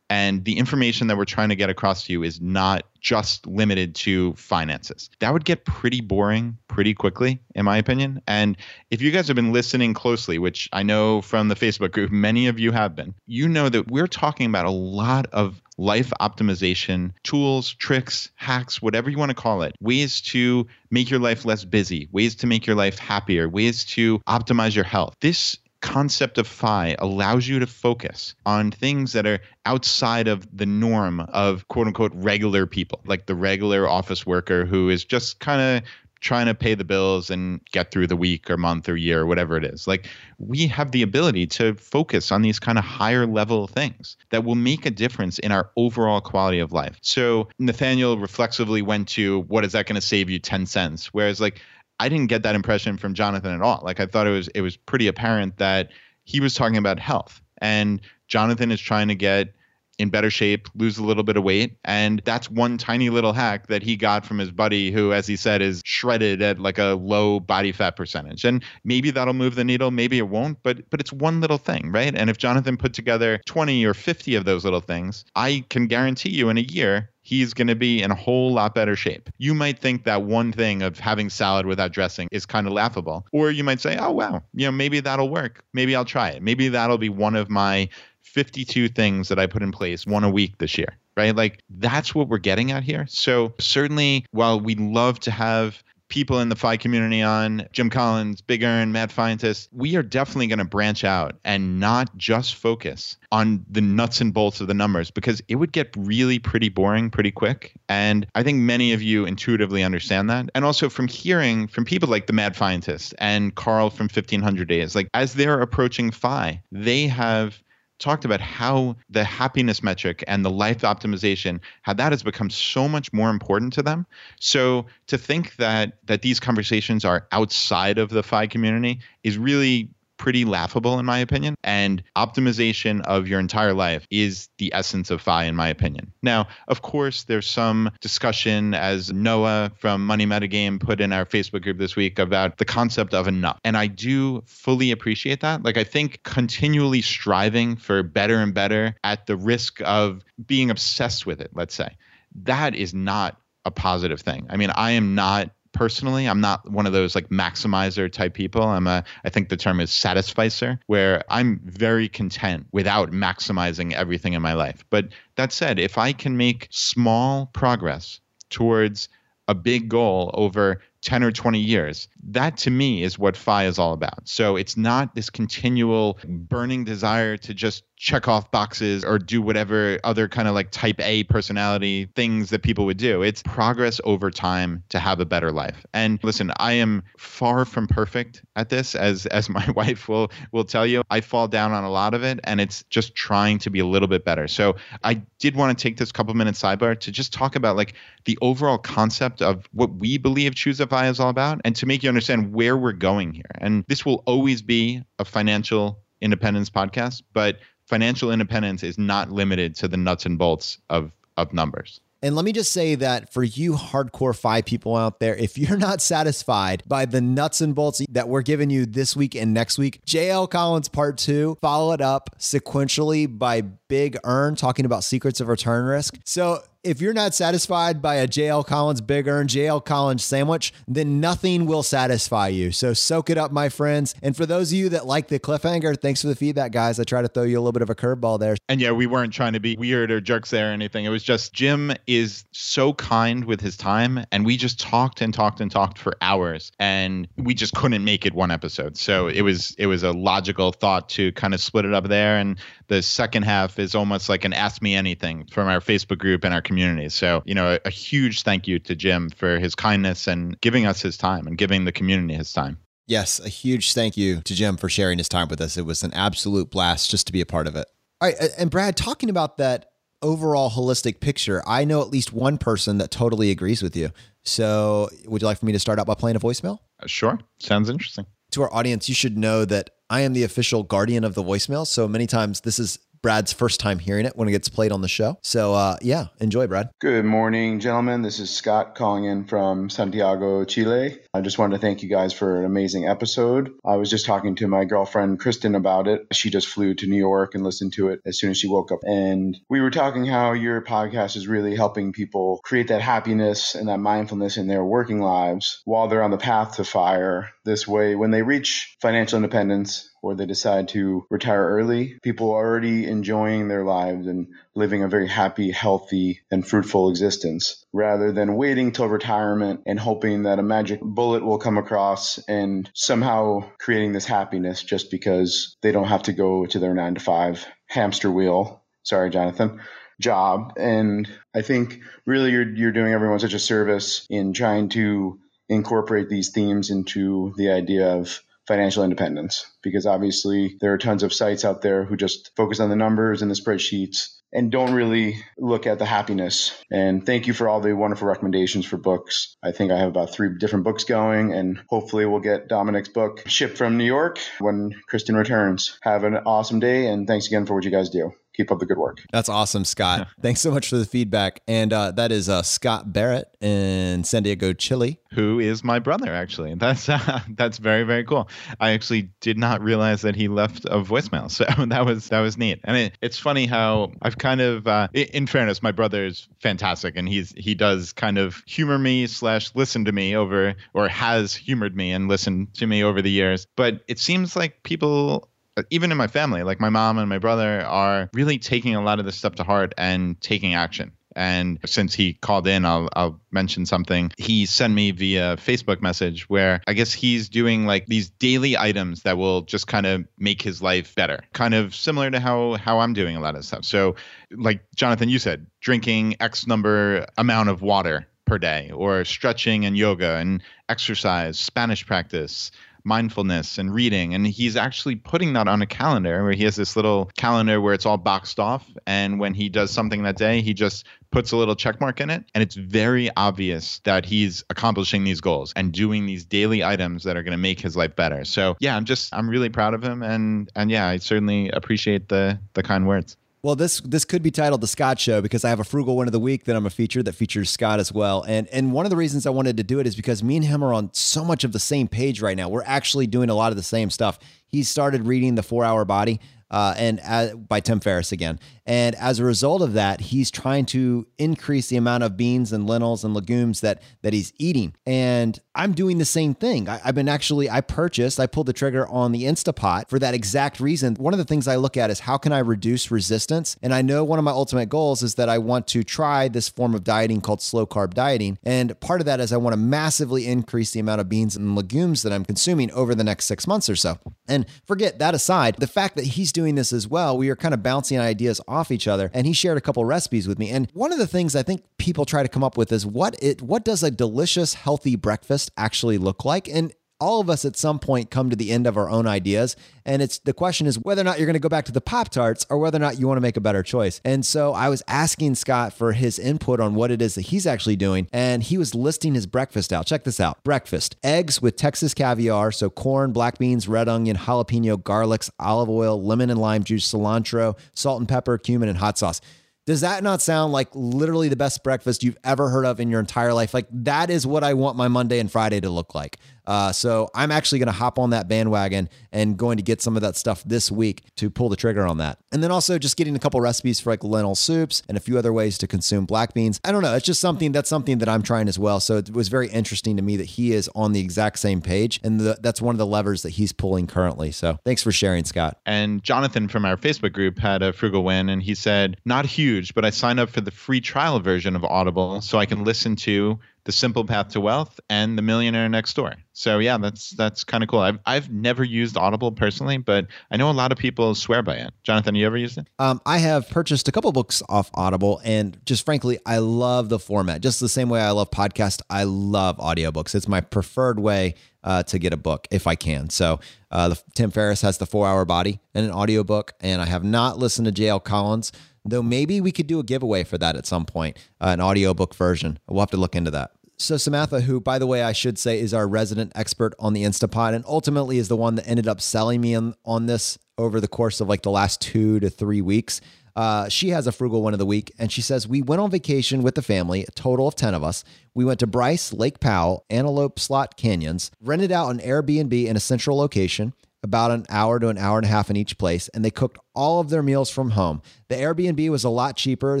And the information that we're trying to get across to you is not just limited to finances. That would get pretty boring pretty quickly, in my opinion. And if you guys have been listening closely, which I know from the Facebook group, many of you have been, you know that we're talking about a lot of life optimization tools, tricks, hacks, whatever you want to call it, ways to make your life less busy, ways to make your life happier, ways to optimize your health. This concept of FI allows you to focus on things that are outside of the norm of quote unquote regular people, like the regular office worker who is just kind of trying to pay the bills and get through the week or month or year or whatever it is. Like we have the ability to focus on these kind of higher level things that will make a difference in our overall quality of life. So Nathaniel reflexively went to what is that going to save you 10 cents? Whereas like I didn't get that impression from Jonathan at all. Like I thought it was it was pretty apparent that he was talking about health and Jonathan is trying to get in better shape, lose a little bit of weight. And that's one tiny little hack that he got from his buddy, who, as he said, is shredded at like a low body fat percentage. And maybe that'll move the needle, maybe it won't, but but it's one little thing, right? And if Jonathan put together 20 or 50 of those little things, I can guarantee you in a year he's going to be in a whole lot better shape. You might think that one thing of having salad without dressing is kind of laughable. Or you might say, oh, wow, you know, maybe that'll work. Maybe I'll try it. Maybe that'll be one of my 52 things that I put in place, one a week this year, right? Like that's what we're getting at here. So, certainly, while we love to have people in the FI community on, Jim Collins, Big Earn, Mad Fientist, we are definitely going to branch out and not just focus on the nuts and bolts of the numbers because it would get really pretty boring pretty quick. And I think many of you intuitively understand that. And also from hearing from people like the Mad Fientist and Carl from 1500 Days, like as they're approaching FI, they have talked about how the happiness metric and the life optimization how that has become so much more important to them. So to think that that these conversations are outside of the FI community is really pretty laughable in my opinion. And optimization of your entire life is the essence of FI, in my opinion. Now, of course, there's some discussion, as Noah from Money Metagame put in our Facebook group this week, about the concept of enough. And I do fully appreciate that. Like, I think continually striving for better and better at the risk of being obsessed with it, let's say, that is not a positive thing. I mean, I am not personally. I'm not one of those like maximizer type people. I'm a I think the term is satisficer where I'm very content without maximizing everything in my life. But that said, if I can make small progress towards a big goal over 10 or 20 years. That to me is what FI is all about. So it's not this continual burning desire to just check off boxes or do whatever other kind of like type A personality things that people would do. It's progress over time to have a better life. And listen, I am far from perfect at this as as my wife will will tell you. I fall down on a lot of it and it's just trying to be a little bit better. So I did want to take this couple minutes sidebar to just talk about like the overall concept of what we believe choose is all about and to make you understand where we're going here. And this will always be a financial independence podcast, but financial independence is not limited to the nuts and bolts of of numbers. And let me just say that for you hardcore FI people out there, if you're not satisfied by the nuts and bolts that we're giving you this week and next week, JL Collins part two, follow it up sequentially by Big Earn talking about sequence of return risk. So if you're not satisfied by a JL Collins Big Earn, JL Collins sandwich, then nothing will satisfy you. So soak it up, my friends. And for those of you that like the cliffhanger, thanks for the feedback, guys. I try to throw you a little bit of a curveball there. And yeah, we weren't trying to be weird or jerks there or anything. It was just Jim is so kind with his time, and we just talked and talked and talked for hours, and we just couldn't make it one episode. So it was it was a logical thought to kind of split it up there. And the second half is almost like an ask me anything from our Facebook group and our community. So, you know, a, a huge thank you to Jim for his kindness and giving us his time and giving the community his time. Yes, a huge thank you to Jim for sharing his time with us. It was an absolute blast just to be a part of it. All right. And Brad, talking about that overall holistic picture, I know at least one person that totally agrees with you. So, would you like for me to start out by playing a voicemail? Uh, sure. Sounds interesting. To our audience, you should know that I am the official guardian of the voicemail. So many times this is Brad's first time hearing it when it gets played on the show. So, uh, yeah, enjoy, Brad. Good morning, gentlemen. This is Scott calling in from Santiago, Chile. I just wanted to thank you guys for an amazing episode. I was just talking to my girlfriend, Kristen, about it. She just flew to New York and listened to it as soon as she woke up. And we were talking how your podcast is really helping people create that happiness and that mindfulness in their working lives while they're on the path to fire. This way, when they reach financial independence, or they decide to retire early, people are already enjoying their lives and living a very happy, healthy, and fruitful existence rather than waiting till retirement and hoping that a magic bullet will come across and somehow creating this happiness just because they don't have to go to their nine to five hamster wheel. Sorry, Jonathan job. And I think really you're, you're doing everyone such a service in trying to incorporate these themes into the idea of financial independence because obviously there are tons of sites out there who just focus on the numbers and the spreadsheets and don't really look at the happiness. And thank you for all the wonderful recommendations for books. I think I have about three different books going, and hopefully we'll get Dominic's book shipped from New York when Kristen returns. Have an awesome day, and thanks again for what you guys do keep up the good work. That's awesome, Scott. Thanks so much for the feedback. And uh, that is uh, Scott Barrett in Santiago, Chile, who is my brother. Actually, that's uh, that's very very cool. I actually did not realize that he left a voicemail, so that was that was neat. And it, it's funny how I've kind of, uh, in fairness, my brother is fantastic, and he's he does kind of humor me slash listen to me over, or has humored me and listened to me over the years. But it seems like people Uh, even in my family, like my mom and my brother are really taking a lot of this stuff to heart and taking action. And since he called in, I'll, I'll mention something. He sent me via Facebook message where I guess he's doing like these daily items that will just kind of make his life better, kind of similar to how how I'm doing a lot of stuff. So, like Jonathan, you said, drinking X number amount of water per day, or stretching and yoga and exercise, Spanish practice, mindfulness and reading. And he's actually putting that on a calendar where he has this little calendar where it's all boxed off. And when he does something that day, he just puts a little check mark in it. And it's very obvious that he's accomplishing these goals and doing these daily items that are going to make his life better. So yeah, I'm just, I'm really proud of him. And, and yeah, I certainly appreciate the, the kind words. Well, this this could be titled the Scott Show because I have a frugal one of the week that I'm a feature that features Scott as well. And and one of the reasons I wanted to do it is because me and him are on so much of the same page right now. We're actually doing a lot of the same stuff. He started reading the Four Hour Body uh, and uh, by Tim Ferriss again. And as a result of that, he's trying to increase the amount of beans and lentils and legumes that that he's eating. And I'm doing the same thing. I, have been actually I purchased, I pulled the trigger on the Instapot for that exact reason. One of the things I look at is how can I reduce resistance? And I know one of my ultimate goals is that I want to try this form of dieting called slow carb dieting. And part of that is I want to massively increase the amount of beans and legumes that I'm consuming over the next six months or so. And forget that aside, the fact that he's doing this as well, we are kind of bouncing ideas off each other. And he shared a couple recipes with me. And one of the things I think people try to come up with is what it what does a delicious, healthy breakfast actually look like? And all of us at some point come to the end of our own ideas. And it's the question is whether or not you're going to go back to the pop tarts or whether or not you want to make a better choice. And so i was asking scott for his input on what it is that he's actually doing and he was listing his breakfast out. Check this out. Breakfast. Eggs with texas caviar so corn black beans red onion jalapeno garlics olive oil lemon and lime juice cilantro salt and pepper cumin and hot sauce. Does that not sound like literally the best breakfast you've ever heard of in your entire life? Like that is what I want my Monday and Friday to look like. Uh, so I'm actually going to hop on that bandwagon and going to get some of that stuff this week to pull the trigger on that. And then also just getting a couple recipes for like lentil soups and a few other ways to consume black beans. I don't know. It's just something that's something that I'm trying as well. So it was very interesting to me that he is on the exact same page. And the, that's one of the levers that he's pulling currently. So thanks for sharing, Scott. And Jonathan from our Facebook group had a frugal win and he said, not huge, but I signed up for the free trial version of Audible so I can listen to the Simple Path to Wealth, and The Millionaire Next Door. So yeah, that's that's kind of cool. I've I've never used Audible personally, but I know a lot of people swear by it. Jonathan, you ever used it? Um, I have purchased a couple books off Audible, and just frankly, I love the format. Just the same way I love podcast, I love audiobooks. It's my preferred way uh, to get a book if I can. So uh, the, Tim Ferriss has the Four Hour Body and an audiobook, and I have not listened to J.L. Collins though maybe we could do a giveaway for that at some point, uh, an audiobook version. We'll have to look into that. So Samantha, who by the way I should say is our resident expert on the Instapot and ultimately is the one that ended up selling me on, on this over the course of like the last two to three weeks. Uh, she has a frugal one of the week, and she says we went on vacation with the family, a total of ten of us. We went to Bryce, Lake Powell, Antelope Slot Canyons, rented out an Airbnb in a central location, about an hour to an hour and a half in each place, and they cooked all of their meals from home. The Airbnb was a lot cheaper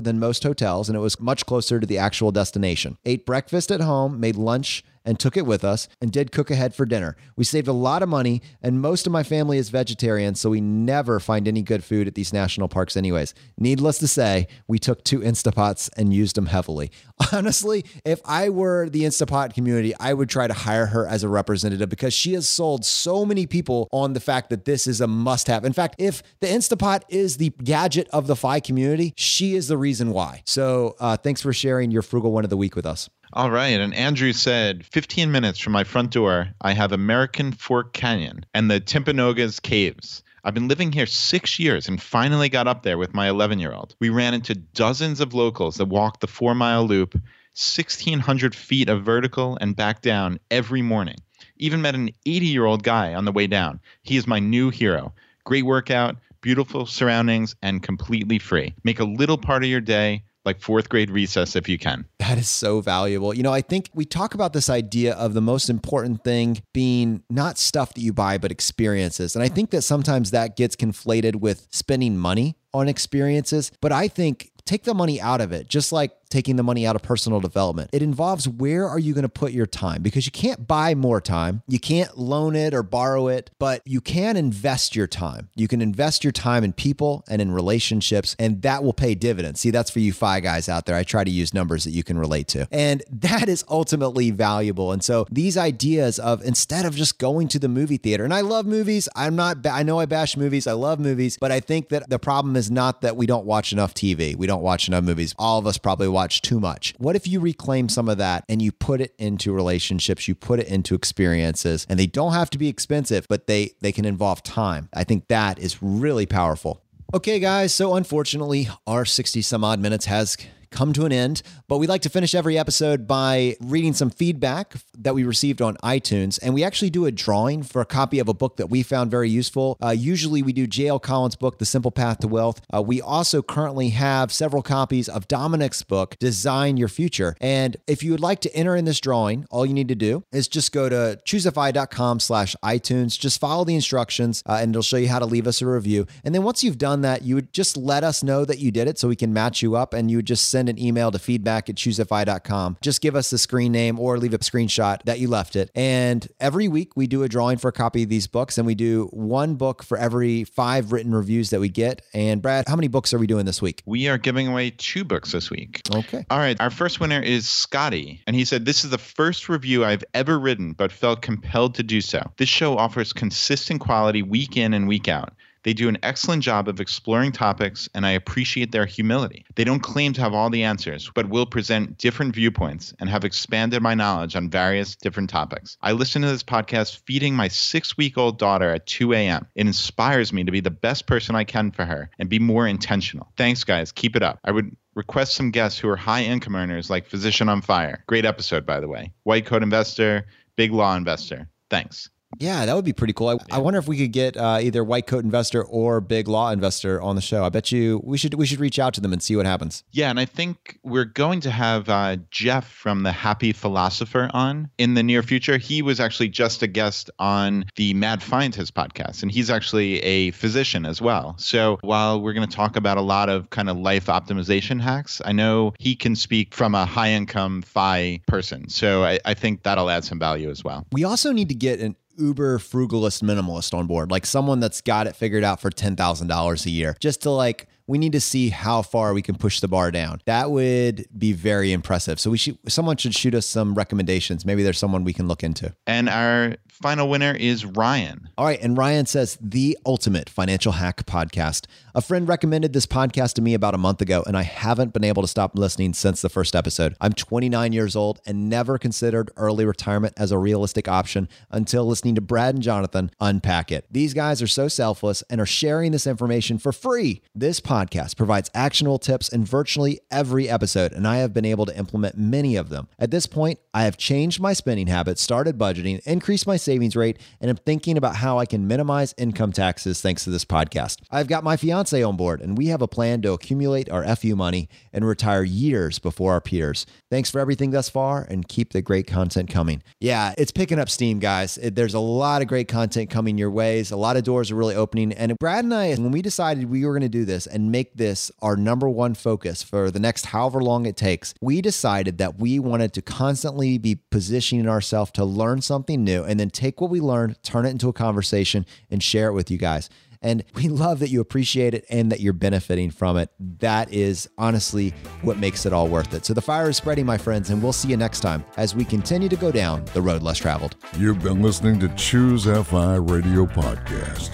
than most hotels, and it was much closer to the actual destination. Ate breakfast at home, made lunch and took it with us and did cook ahead for dinner. We saved a lot of money, and most of my family is vegetarian, so we never find any good food at these national parks, anyways. Needless to say, we took two Instapots and used them heavily. Honestly, if I were the Instapot community, I would try to hire her as a representative because she has sold so many people on the fact that this is a must have. In fact, if the Instapot is the gadget of the FI community, she is the reason why. So uh, thanks for sharing your frugal one of the week with us. All right. And Andrew said 15 minutes from my front door, I have American Fork Canyon and the Timpanogos Caves. I've been living here six years and finally got up there with my 11 year old. We ran into dozens of locals that walked the four mile loop, 1,600 feet of vertical and back down every morning. Even met an 80 year old guy on the way down. He is my new hero. Great workout, beautiful surroundings, and completely free. Make a little part of your day like fourth grade recess if you can. That is so valuable. You know, I think we talk about this idea of the most important thing being not stuff that you buy, but experiences. And I think that sometimes that gets conflated with spending money on experiences. But I think take the money out of it, just like taking the money out of personal development. It involves where are you going to put your time because you can't buy more time. You can't loan it or borrow it, but you can invest your time. You can invest your time in people and in relationships, and that will pay dividends. See, that's for you FI guys out there. I try to use numbers that you can relate to. And that is ultimately valuable. And so these ideas of instead of just going to the movie theater, and I love movies, I'm not, I know I bash movies, I love movies, but I think that the problem is not that we don't watch enough TV. We don't watch enough movies. All of us probably watch too much. What if you reclaim some of that and you put it into relationships, you put it into experiences, and they don't have to be expensive, but they they can involve time. I think that is really powerful. Okay, guys, so unfortunately, our 60 some odd minutes has come to an end, but we like to finish every episode by reading some feedback that we received on iTunes. And we actually do a drawing for a copy of a book that we found very useful. Uh, usually we do J.L. Collins' book, The Simple Path to Wealth. Uh, we also currently have several copies of Dominic's book, Design Your Future. And if you would like to enter in this drawing, all you need to do is just go to choosefi.com slash iTunes. Just follow the instructions uh, and it'll show you how to leave us a review. And then once you've done that, you would just let us know that you did it so we can match you up and you would just send an email to feedback at choosefi.com. Just give us the screen name or leave a screenshot that you left it. And every week we do a drawing for a copy of these books and we do one book for every five written reviews that we get. And Brad, how many books are we doing this week? We are giving away two books this week. Okay. All right. Our first winner is Scotty. And he said, This is the first review I've ever written, but felt compelled to do so. This show offers consistent quality week in and week out. They do an excellent job of exploring topics, and I appreciate their humility. They don't claim to have all the answers, but will present different viewpoints and have expanded my knowledge on various different topics. I listen to this podcast feeding my six week old daughter at 2 a.m. It inspires me to be the best person I can for her and be more intentional. Thanks, guys. Keep it up. I would request some guests who are high income earners like Physician on Fire. Great episode, by the way. White Coat Investor, Big Law Investor. Thanks. Yeah, that would be pretty cool. I, I wonder if we could get uh, either White Coat Investor or Big Law Investor on the show. I bet you we should we should reach out to them and see what happens. Yeah, and I think we're going to have uh, Jeff from the Happy Philosopher on in the near future. He was actually just a guest on the Mad Fientist podcast, and he's actually a physician as well. So while we're going to talk about a lot of kind of life optimization hacks, I know he can speak from a high income FI person. So I, I think that'll add some value as well. We also need to get an uber frugalist minimalist on board, like someone that's got it figured out for $10,000 a year, just to like, we need to see how far we can push the bar down. That would be very impressive. So we should someone should shoot us some recommendations. Maybe there's someone we can look into. And our final winner is Ryan. All right, and Ryan says the ultimate financial hack podcast. A friend recommended this podcast to me about a month ago, and I haven't been able to stop listening since the first episode. I'm 29 years old and never considered early retirement as a realistic option until listening to Brad and Jonathan unpack it. These guys are so selfless and are sharing this information for free. This podcast provides actionable tips in virtually every episode, and I have been able to implement many of them. At this point, I have changed my spending habits, started budgeting, increased my savings rate, and am thinking about how I can minimize income taxes thanks to this podcast. I've got my fiance on board, and we have a plan to accumulate our FU money and retire years before our peers. Thanks for everything thus far, and keep the great content coming. Yeah, it's picking up steam, guys. There's a lot of great content coming your ways. A lot of doors are really opening. And Brad and I, when we decided we were going to do this and make this our number one focus for the next however long it takes, we decided that we wanted to constantly be positioning ourselves to learn something new and then take what we learned, turn it into a conversation, and share it with you guys. And we love that you appreciate it and that you're benefiting from it. That is honestly what makes it all worth it. So the fire is spreading, my friends, and we'll see you next time as we continue to go down the road less traveled. You've been listening to Choose FI Radio Podcast,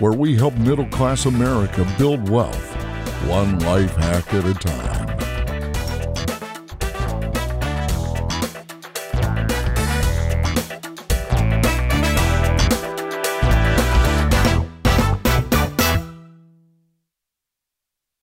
where we help middle class America build wealth, one life hack at a time.